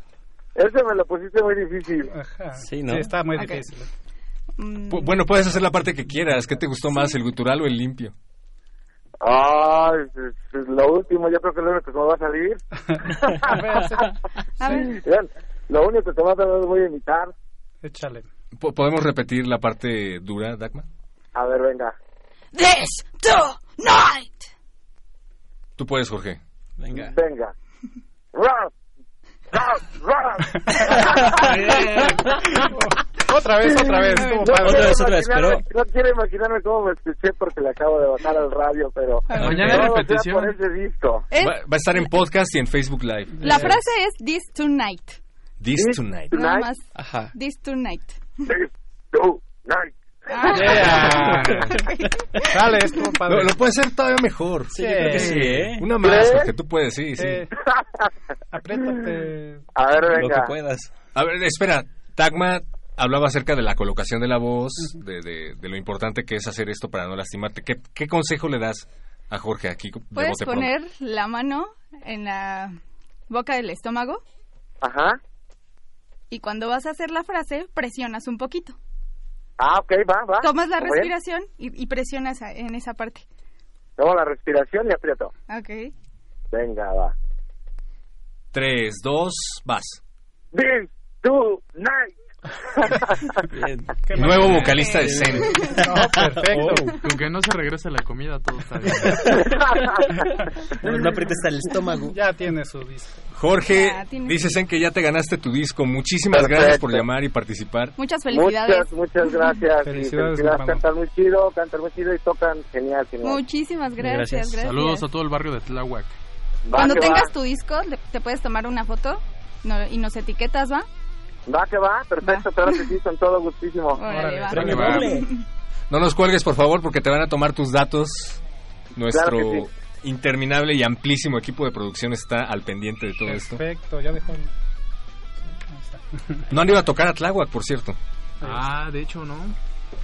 Ese me lo pusiste muy difícil. Ajá. Sí, ¿no? sí, está muy okay. difícil. Mm. Bueno, puedes hacer la parte que quieras. ¿Qué te gustó sí. más, el gutural o el limpio? Ay, es- es lo último, yo creo que es lo único que me va a salir. A ver, sí. a ver, Vean, lo único que más tarde voy a imitar. Échale. Po- ¿Podemos repetir la parte dura, Dagma? A ver, venga. This tonight. Tú puedes, Jorge. Venga. Venga. Ra, ra, ra. Otra vez, otra vez. No padre. Otra quiero vez, otra vez, imaginarme- pero- No quiero imaginarme cómo me escuché porque le acabo de bajar al radio, pero... Mañana sea repetición. por ese disco. es- Va, va a estar en podcast y en Facebook Live. la frase es this tonight. This This tonight. Tonight. Nada más Ajá. this tonight. This tonight. Ah. Yeah. Dale, estuvo Lo, padre. lo puede hacer todavía mejor. Sí, yo creo que sí, ¿eh? Una más. Jorge, tú puedes, sí, sí. Eh, apriétate. A ver, Lo que venga. puedas. A ver, espera. Tagma hablaba acerca de la colocación de la voz, de, de- de lo importante que es hacer esto para no lastimarte. ¿Qué, qué consejo le das a Jorge aquí? de Puedes bote pronto? poner la mano en la boca del estómago Ajá. y cuando vas a hacer la frase presionas un poquito. Ah, ok, va, va. Tomas la respiración y, y presionas a- en esa parte. Tomo la respiración y aprieto. Ok. Venga, va. Tres, dos, vas. This tonight. Bien. Nuevo vocalista de Zen. No, perfecto. Con que no se regrese la comida, todo está bien. No, no aprietes el estómago. Ya tiene su disco. Jorge, dices Zen que ya te ganaste tu disco. Muchísimas Perfecto. gracias por llamar y participar. Muchas felicidades. Muchas, muchas gracias. Felicidades, felicidades, cantan muy chido, cantan muy chido y tocan genial, genial. Muchísimas gracias, Gracias. gracias. Saludos a todo el barrio de Tláhuac. Va Cuando tengas va. tu disco, te puedes tomar una foto y nos etiquetas, ¿va? Va que va, perfecto, claro que sí, con todo gustísimo. Órale, Órale, va. No nos cuelgues, por favor, porque te van a tomar tus datos. Nuestro Claro interminable y amplísimo equipo de producción está al pendiente de todo esto. Perfecto, ya dejó. No han ido a tocar a Tláhuac, por cierto. Ah, de hecho, no.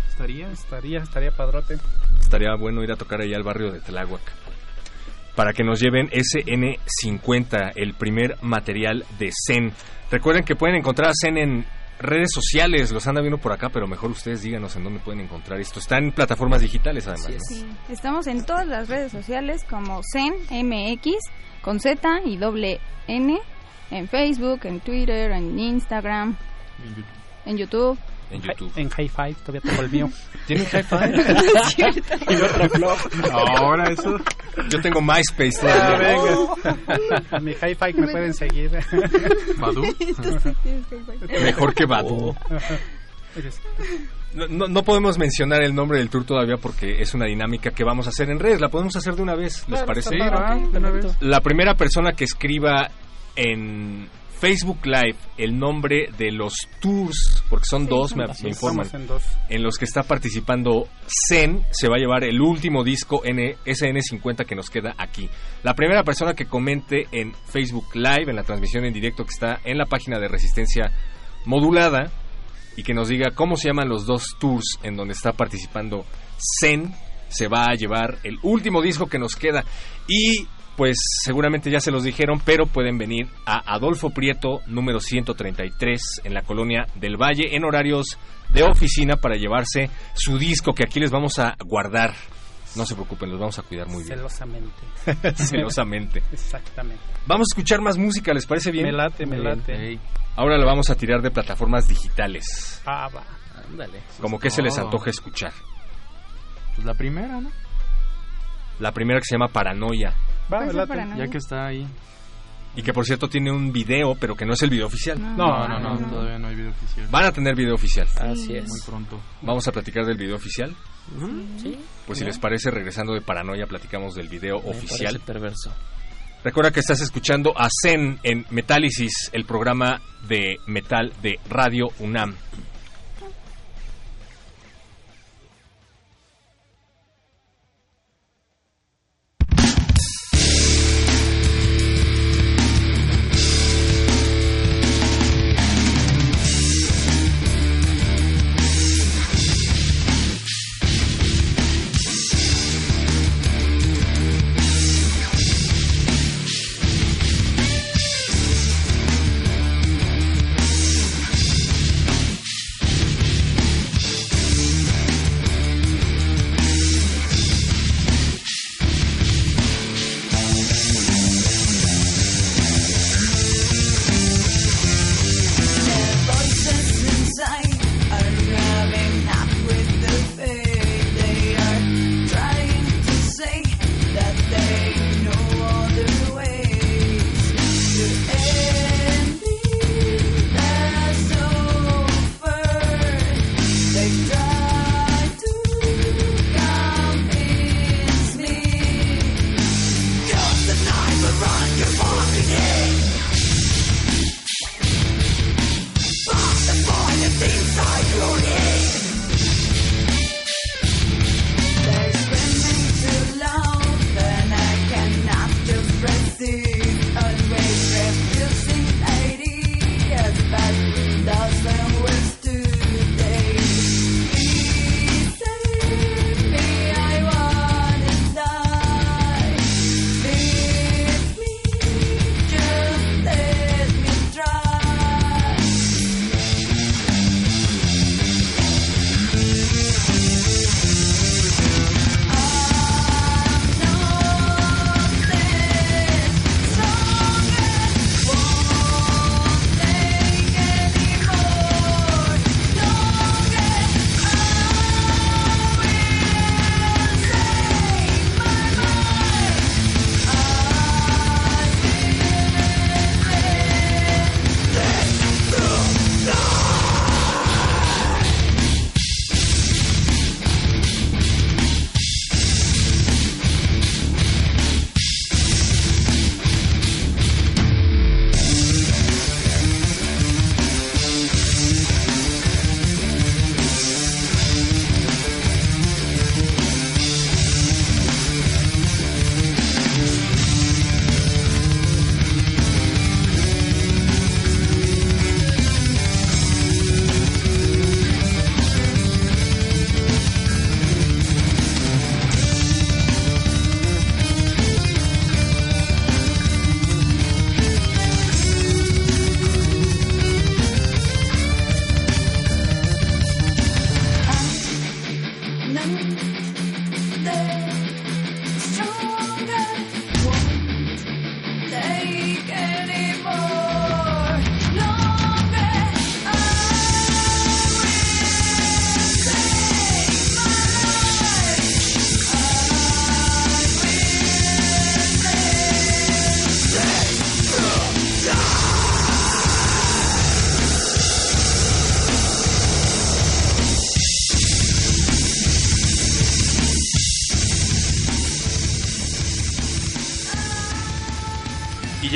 Estaría. Estaría, estaría padrote. Estaría bueno ir a tocar allá al barrio de Tláhuac. Para que nos lleven SN50, el primer material de Zen. Recuerden que pueden encontrar a Zen en redes sociales. Los anda viendo por acá, pero mejor ustedes díganos en dónde pueden encontrar esto. Está en plataformas digitales, además. ¿no? Sí, estamos en todas las redes sociales como Zen MX con Z y doble N en Facebook, en Twitter, en Instagram, en YouTube. En YouTube. En High Five, todavía tengo el mío. ¿Tienen hi-fi? Es cierto. Y otro blog. Ahora eso. Yo tengo MySpace Ah, todavía. venga. En mi High Five me pueden seguir. Badu. Mejor que Badu. No, no- no podemos mencionar el nombre del tour todavía porque es una dinámica que vamos a hacer en redes. La podemos hacer de una vez, ¿les Claro, parece? Sí, está va, padre. de una vez. La primera persona que escriba en Facebook Live el nombre de los tours, porque son Sí, dos, son me, dos. me informan, Estamos en dos. en los que está participando Zen, se va a llevar el último disco N, SN50 que nos queda aquí. La primera persona que comente en Facebook Live, en la transmisión en directo que está en la página de Resistencia Modulada, y que nos diga cómo se llaman los dos tours en donde está participando Zen, se va a llevar el último disco que nos queda. Y pues seguramente ya se los dijeron, pero pueden venir a Adolfo Prieto, número 133, en la colonia del Valle, en horarios de oficina para llevarse su disco que aquí les vamos a guardar. No se preocupen, los vamos a cuidar muy bien. Celosamente. Celosamente. Exactamente. Vamos a escuchar más música, ¿les parece bien? Me late, me late. Ahora la vamos a tirar de plataformas digitales. Ah, va. Ándale. Como que se les todo. antoja escuchar. pues la primera, ¿no? La primera que se llama Paranoia. Va, Puede me ser late. para Ya que está ahí. Y que por cierto tiene un video, pero que no es el video oficial. No, No, no, no, todavía no hay video oficial. Van a tener video oficial. Así es. Muy pronto. Vamos a platicar del video oficial. Sí. Pues si les parece, regresando de Paranoia, platicamos del video Me oficial. perverso. Recuerda que estás escuchando a Zen en Metálisis, el programa de metal de Radio UNAM.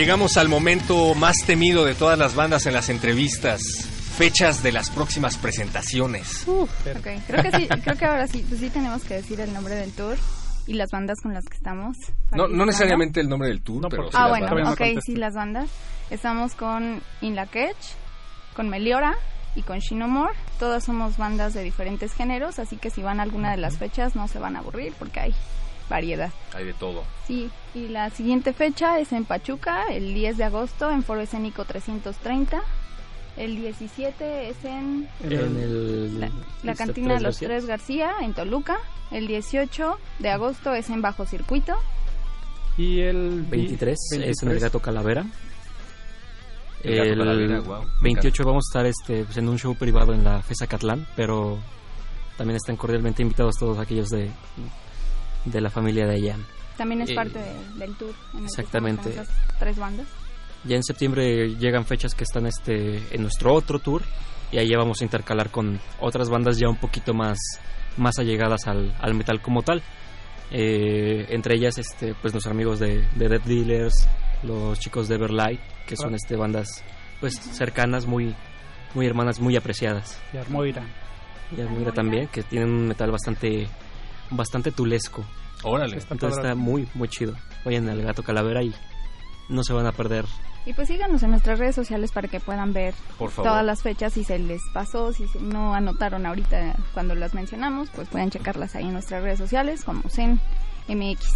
Llegamos al momento más temido de todas las bandas en las entrevistas. Fechas de las próximas presentaciones. Ok, creo que sí, creo que ahora sí, pues sí tenemos que decir el nombre del tour y las bandas con las que estamos. No, no necesariamente el nombre del tour, pero sí Ah, las bueno, bandas. ok, sí, las bandas. Estamos con In La Ketch, con Meliora y con Shinomore. Todas somos bandas de diferentes géneros, así que si van a alguna de las fechas no se van a aburrir porque hay variedad. Hay de todo. Sí, y la siguiente fecha es en Pachuca, el 10 de agosto, en Foro Escénico 330. El 17 es en En el- la, la este, cantina de los. Tres García, en Toluca. El 18 de agosto es en Bajo Circuito. Y el 23, es en el Gato Calavera. El Gato El Calavera, guau, me 28 vamos a estar este, pues, en un show privado en la FESA Catlán, pero también están cordialmente invitados todos aquellos de, de la familia de allá. También es Eh, parte de- del tour. en exactamente. esas tres bandas. Ya en septiembre llegan fechas que están este en nuestro otro tour y ahí ya vamos a intercalar con otras bandas ya un poquito más más allegadas al, al metal como tal. Eh, entre ellas este pues nuestros amigos de, de Dead Dealers, los chicos de Everlight, que son Ah. este bandas pues cercanas, muy muy hermanas, muy apreciadas. Y Armoira. Y Armoira también, que tienen un metal bastante bastante tulesco. Órale. Entonces está muy muy chido. Vayan al Gato Calavera y no se van a perder Y pues síganos en nuestras redes sociales para que puedan ver Por favor. todas las fechas si se les pasó, si se- no anotaron ahorita cuando las mencionamos, pues pueden checarlas ahí en nuestras redes sociales como Zen MX.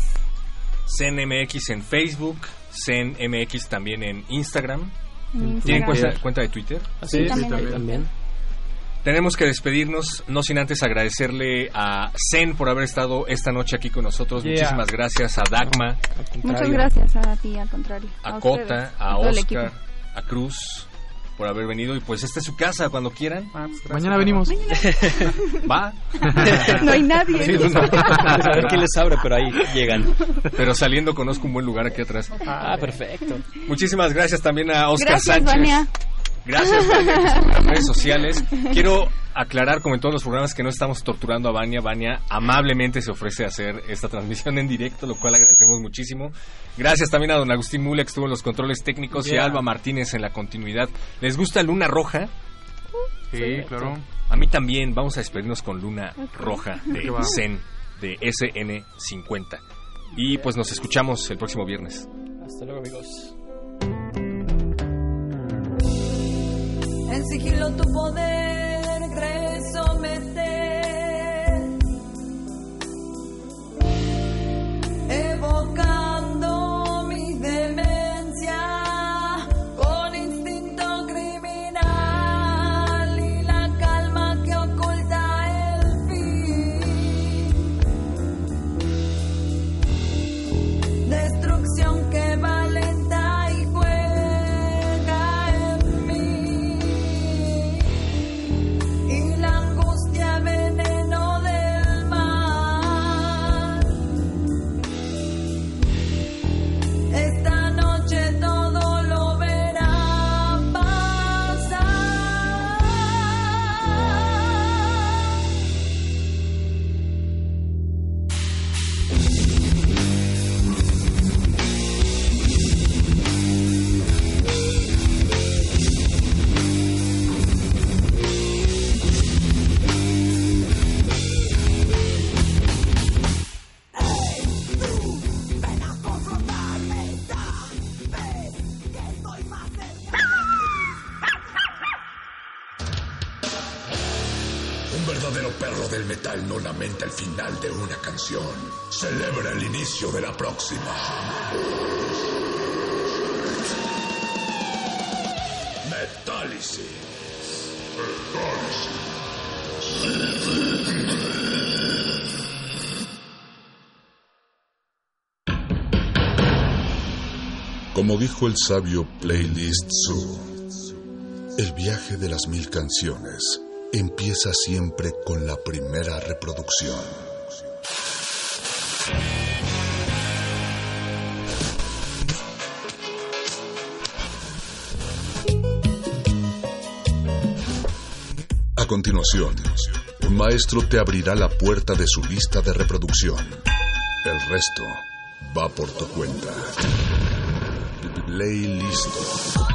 CenMX en Facebook, CenMX también en Instagram. En ¿Tienen cuenta, cuenta de Twitter? Sí, Sí, también. también. Tenemos que despedirnos, no sin antes agradecerle a Zen por haber estado esta noche aquí con nosotros. Yeah. Muchísimas gracias a Dagma, Muchas gracias a ti, al contrario. a Cota, a Oscar, a Cruz por haber venido. Y pues esta es su casa cuando quieran. Mañana venimos. Va. No hay nadie. Sí, no, no. A ver quién les abre, pero ahí llegan. Pero saliendo conozco un buen lugar aquí atrás. Ah, perfecto. Muchísimas gracias también a Oscar Gracias, Sánchez. Vania. Gracias, en las redes sociales. Quiero aclarar, como en todos los programas, que no estamos torturando a Vania. Vania amablemente se ofrece a hacer esta transmisión en directo, lo cual agradecemos muchísimo. Gracias también a don Agustín Mule, que estuvo en los controles técnicos, y a Alba Martínez en la continuidad. ¿Les gusta Luna Roja? Sí, claro. A mí también. Vamos a despedirnos con Luna Roja de. Zen, de SN50. Y pues nos escuchamos el próximo viernes. Hasta luego, amigos. En sigilo tu poder crees someter, no lamenta el final de una canción. Celebra el inicio de la próxima. Metálisis. Como dijo el sabio Playlist Zoo, el viaje de las mil canciones empieza siempre con la primera reproducción. A continuación, un maestro te abrirá la puerta de su lista de reproducción. El resto va por tu cuenta. Playlist.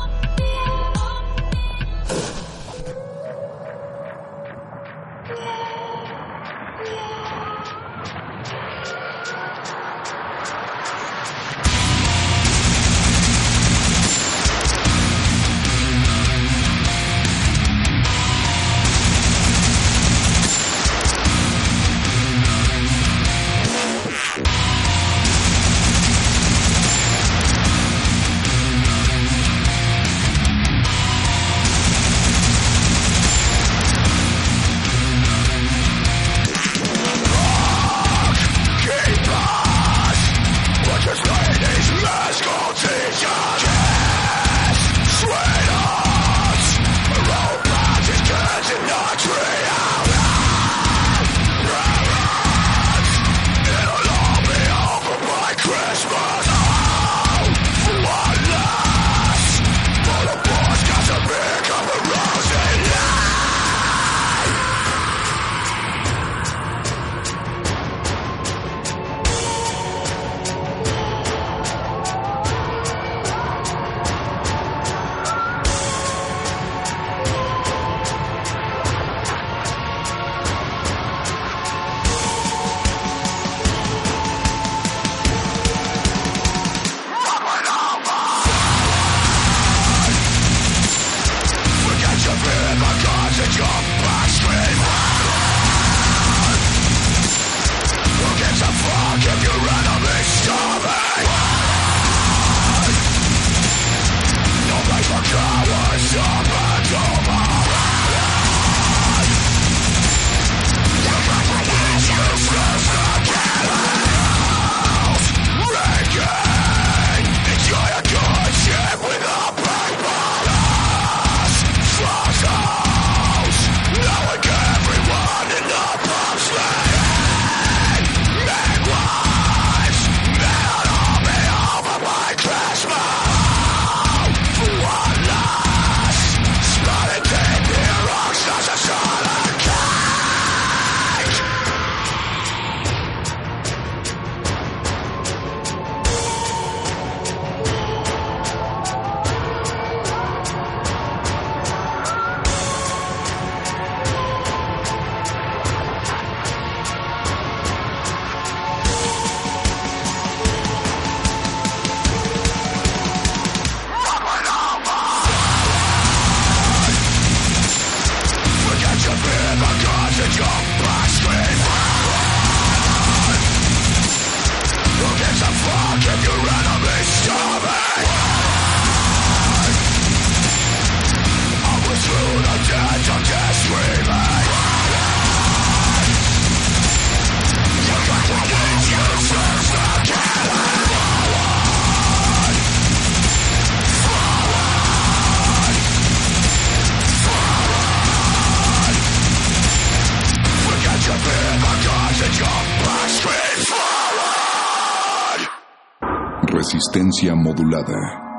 Resistencia modulada.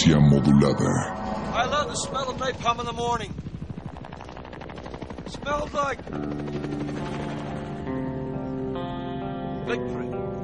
Resistencia modulada. I love the smell of napalm in the morning. Smells like victory.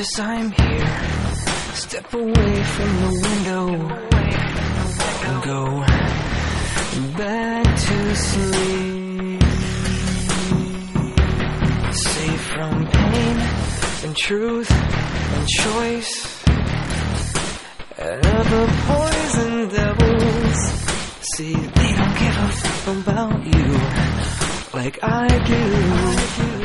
Precious, I'm here. Step away from the window and go back to sleep. Safe from pain and truth and choice and other poison devils. See, they don't give a fuck about you like I do.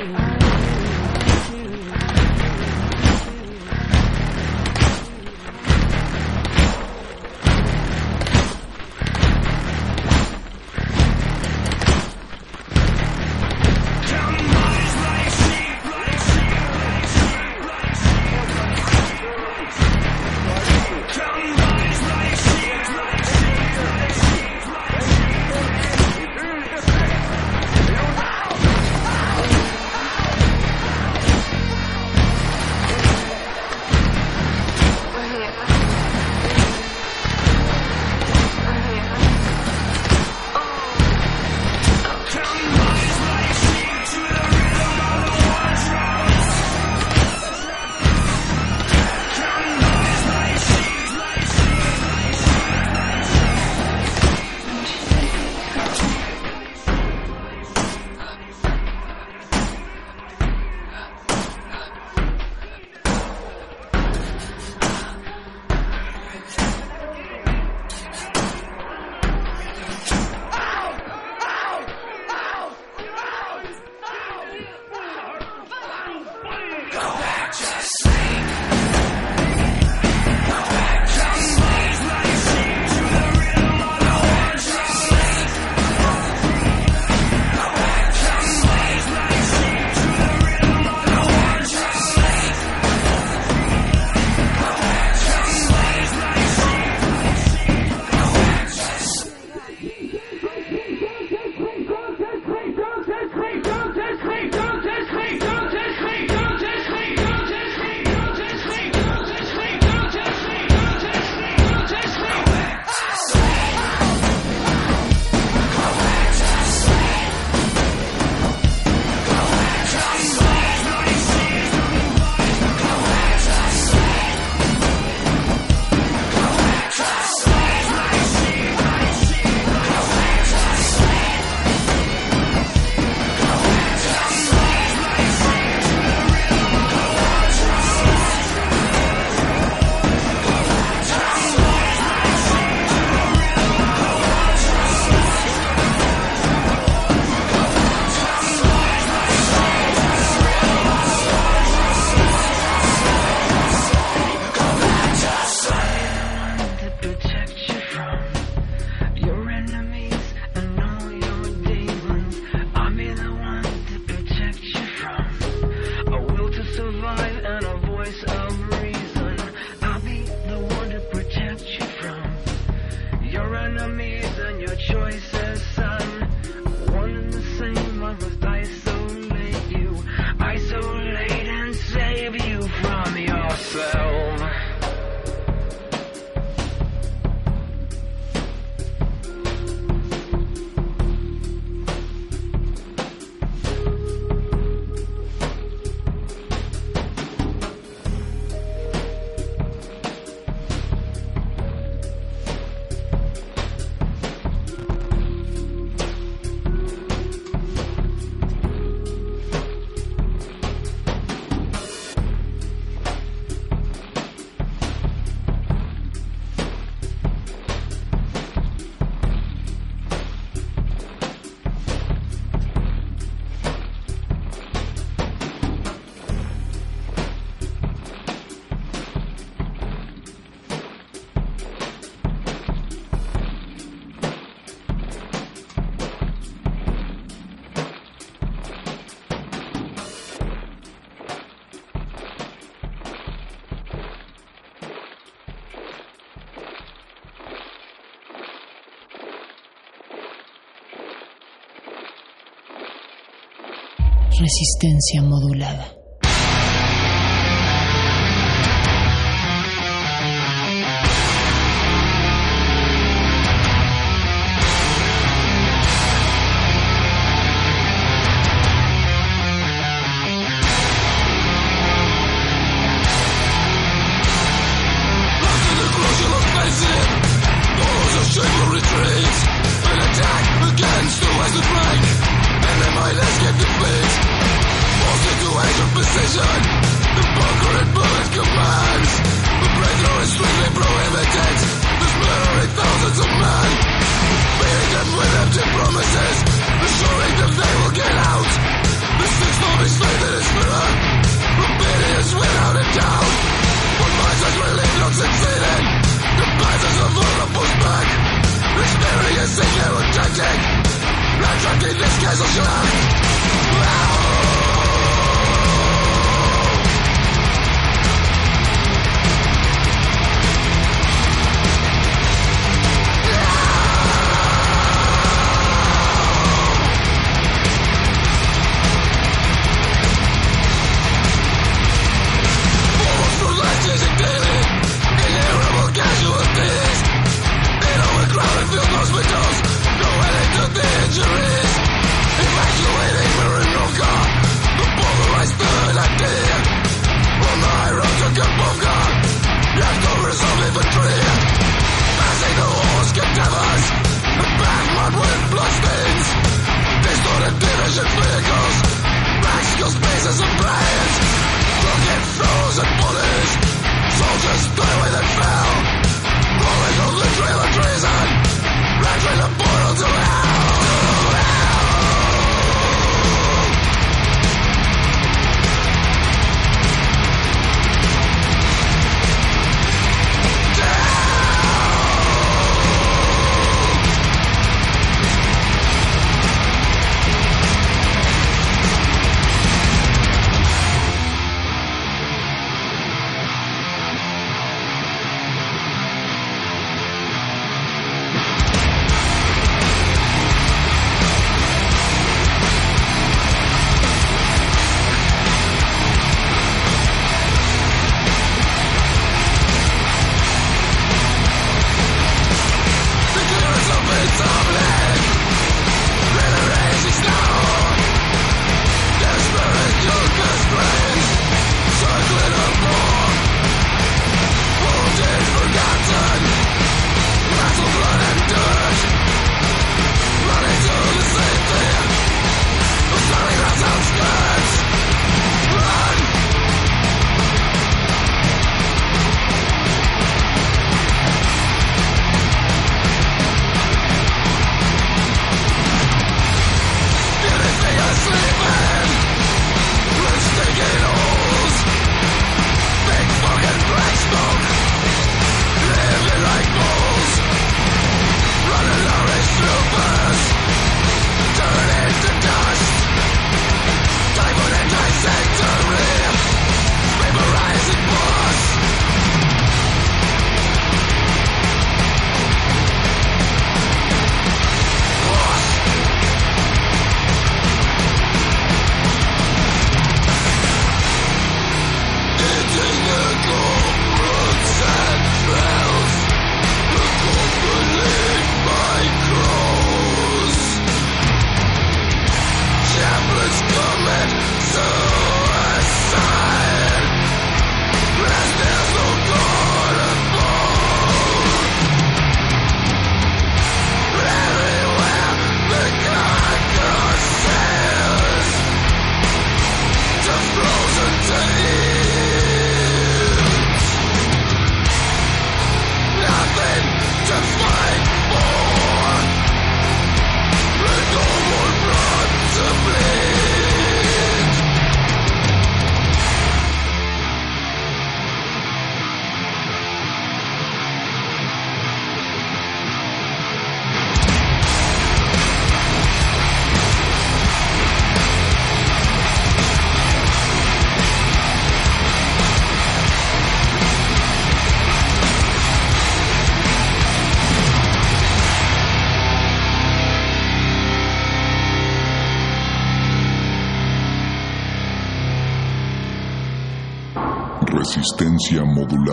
Resistencia modulada.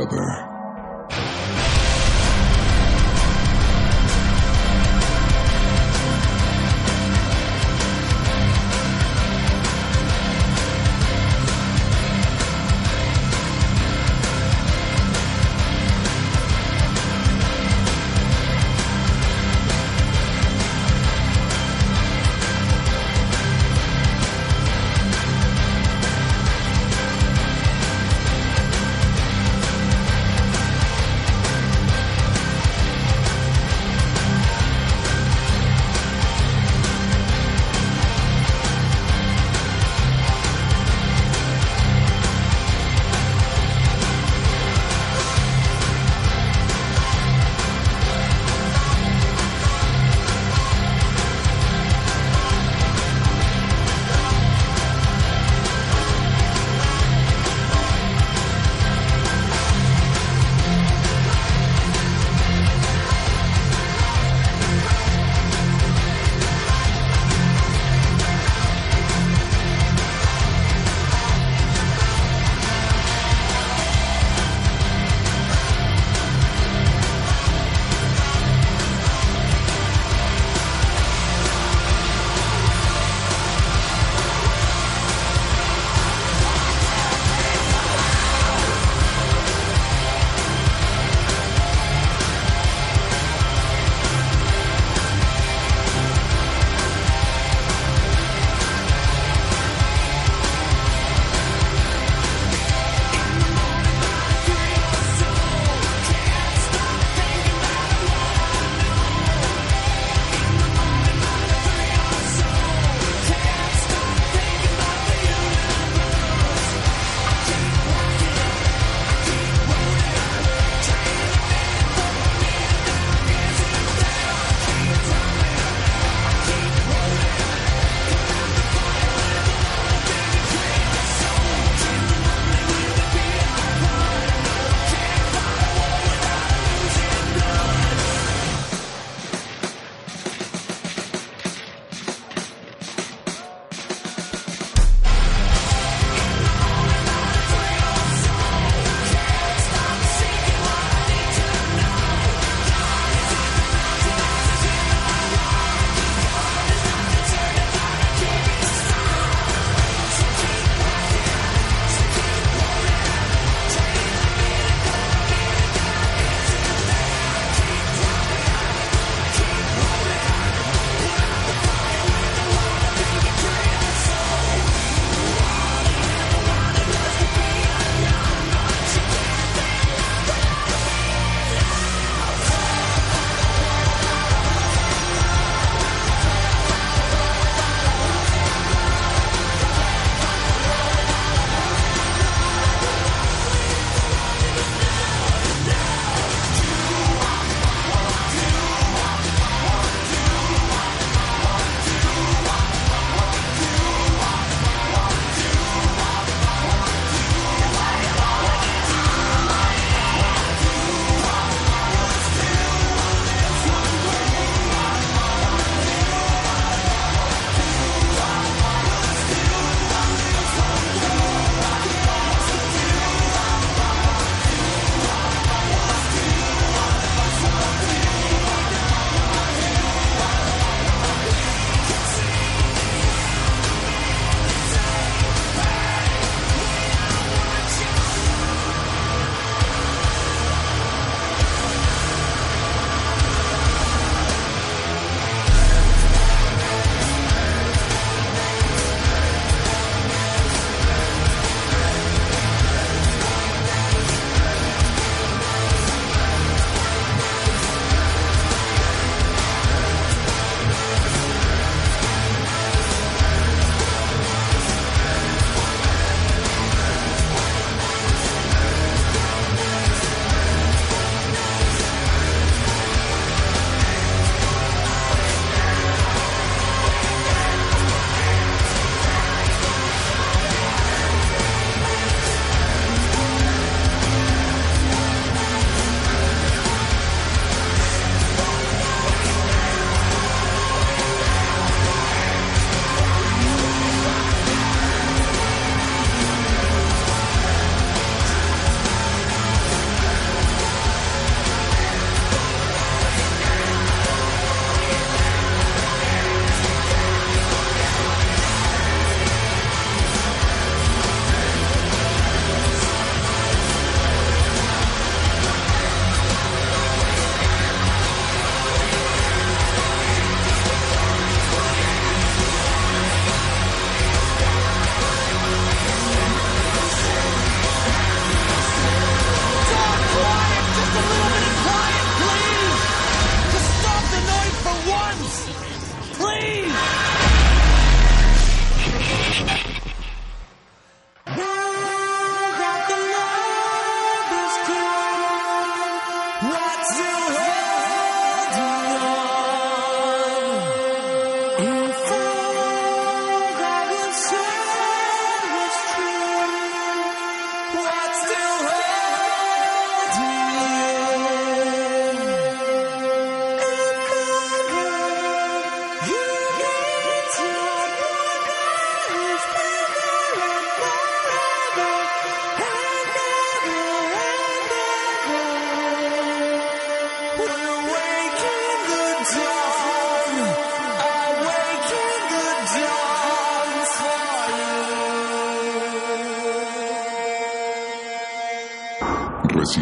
Modulada.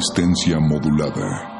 Resistencia modulada.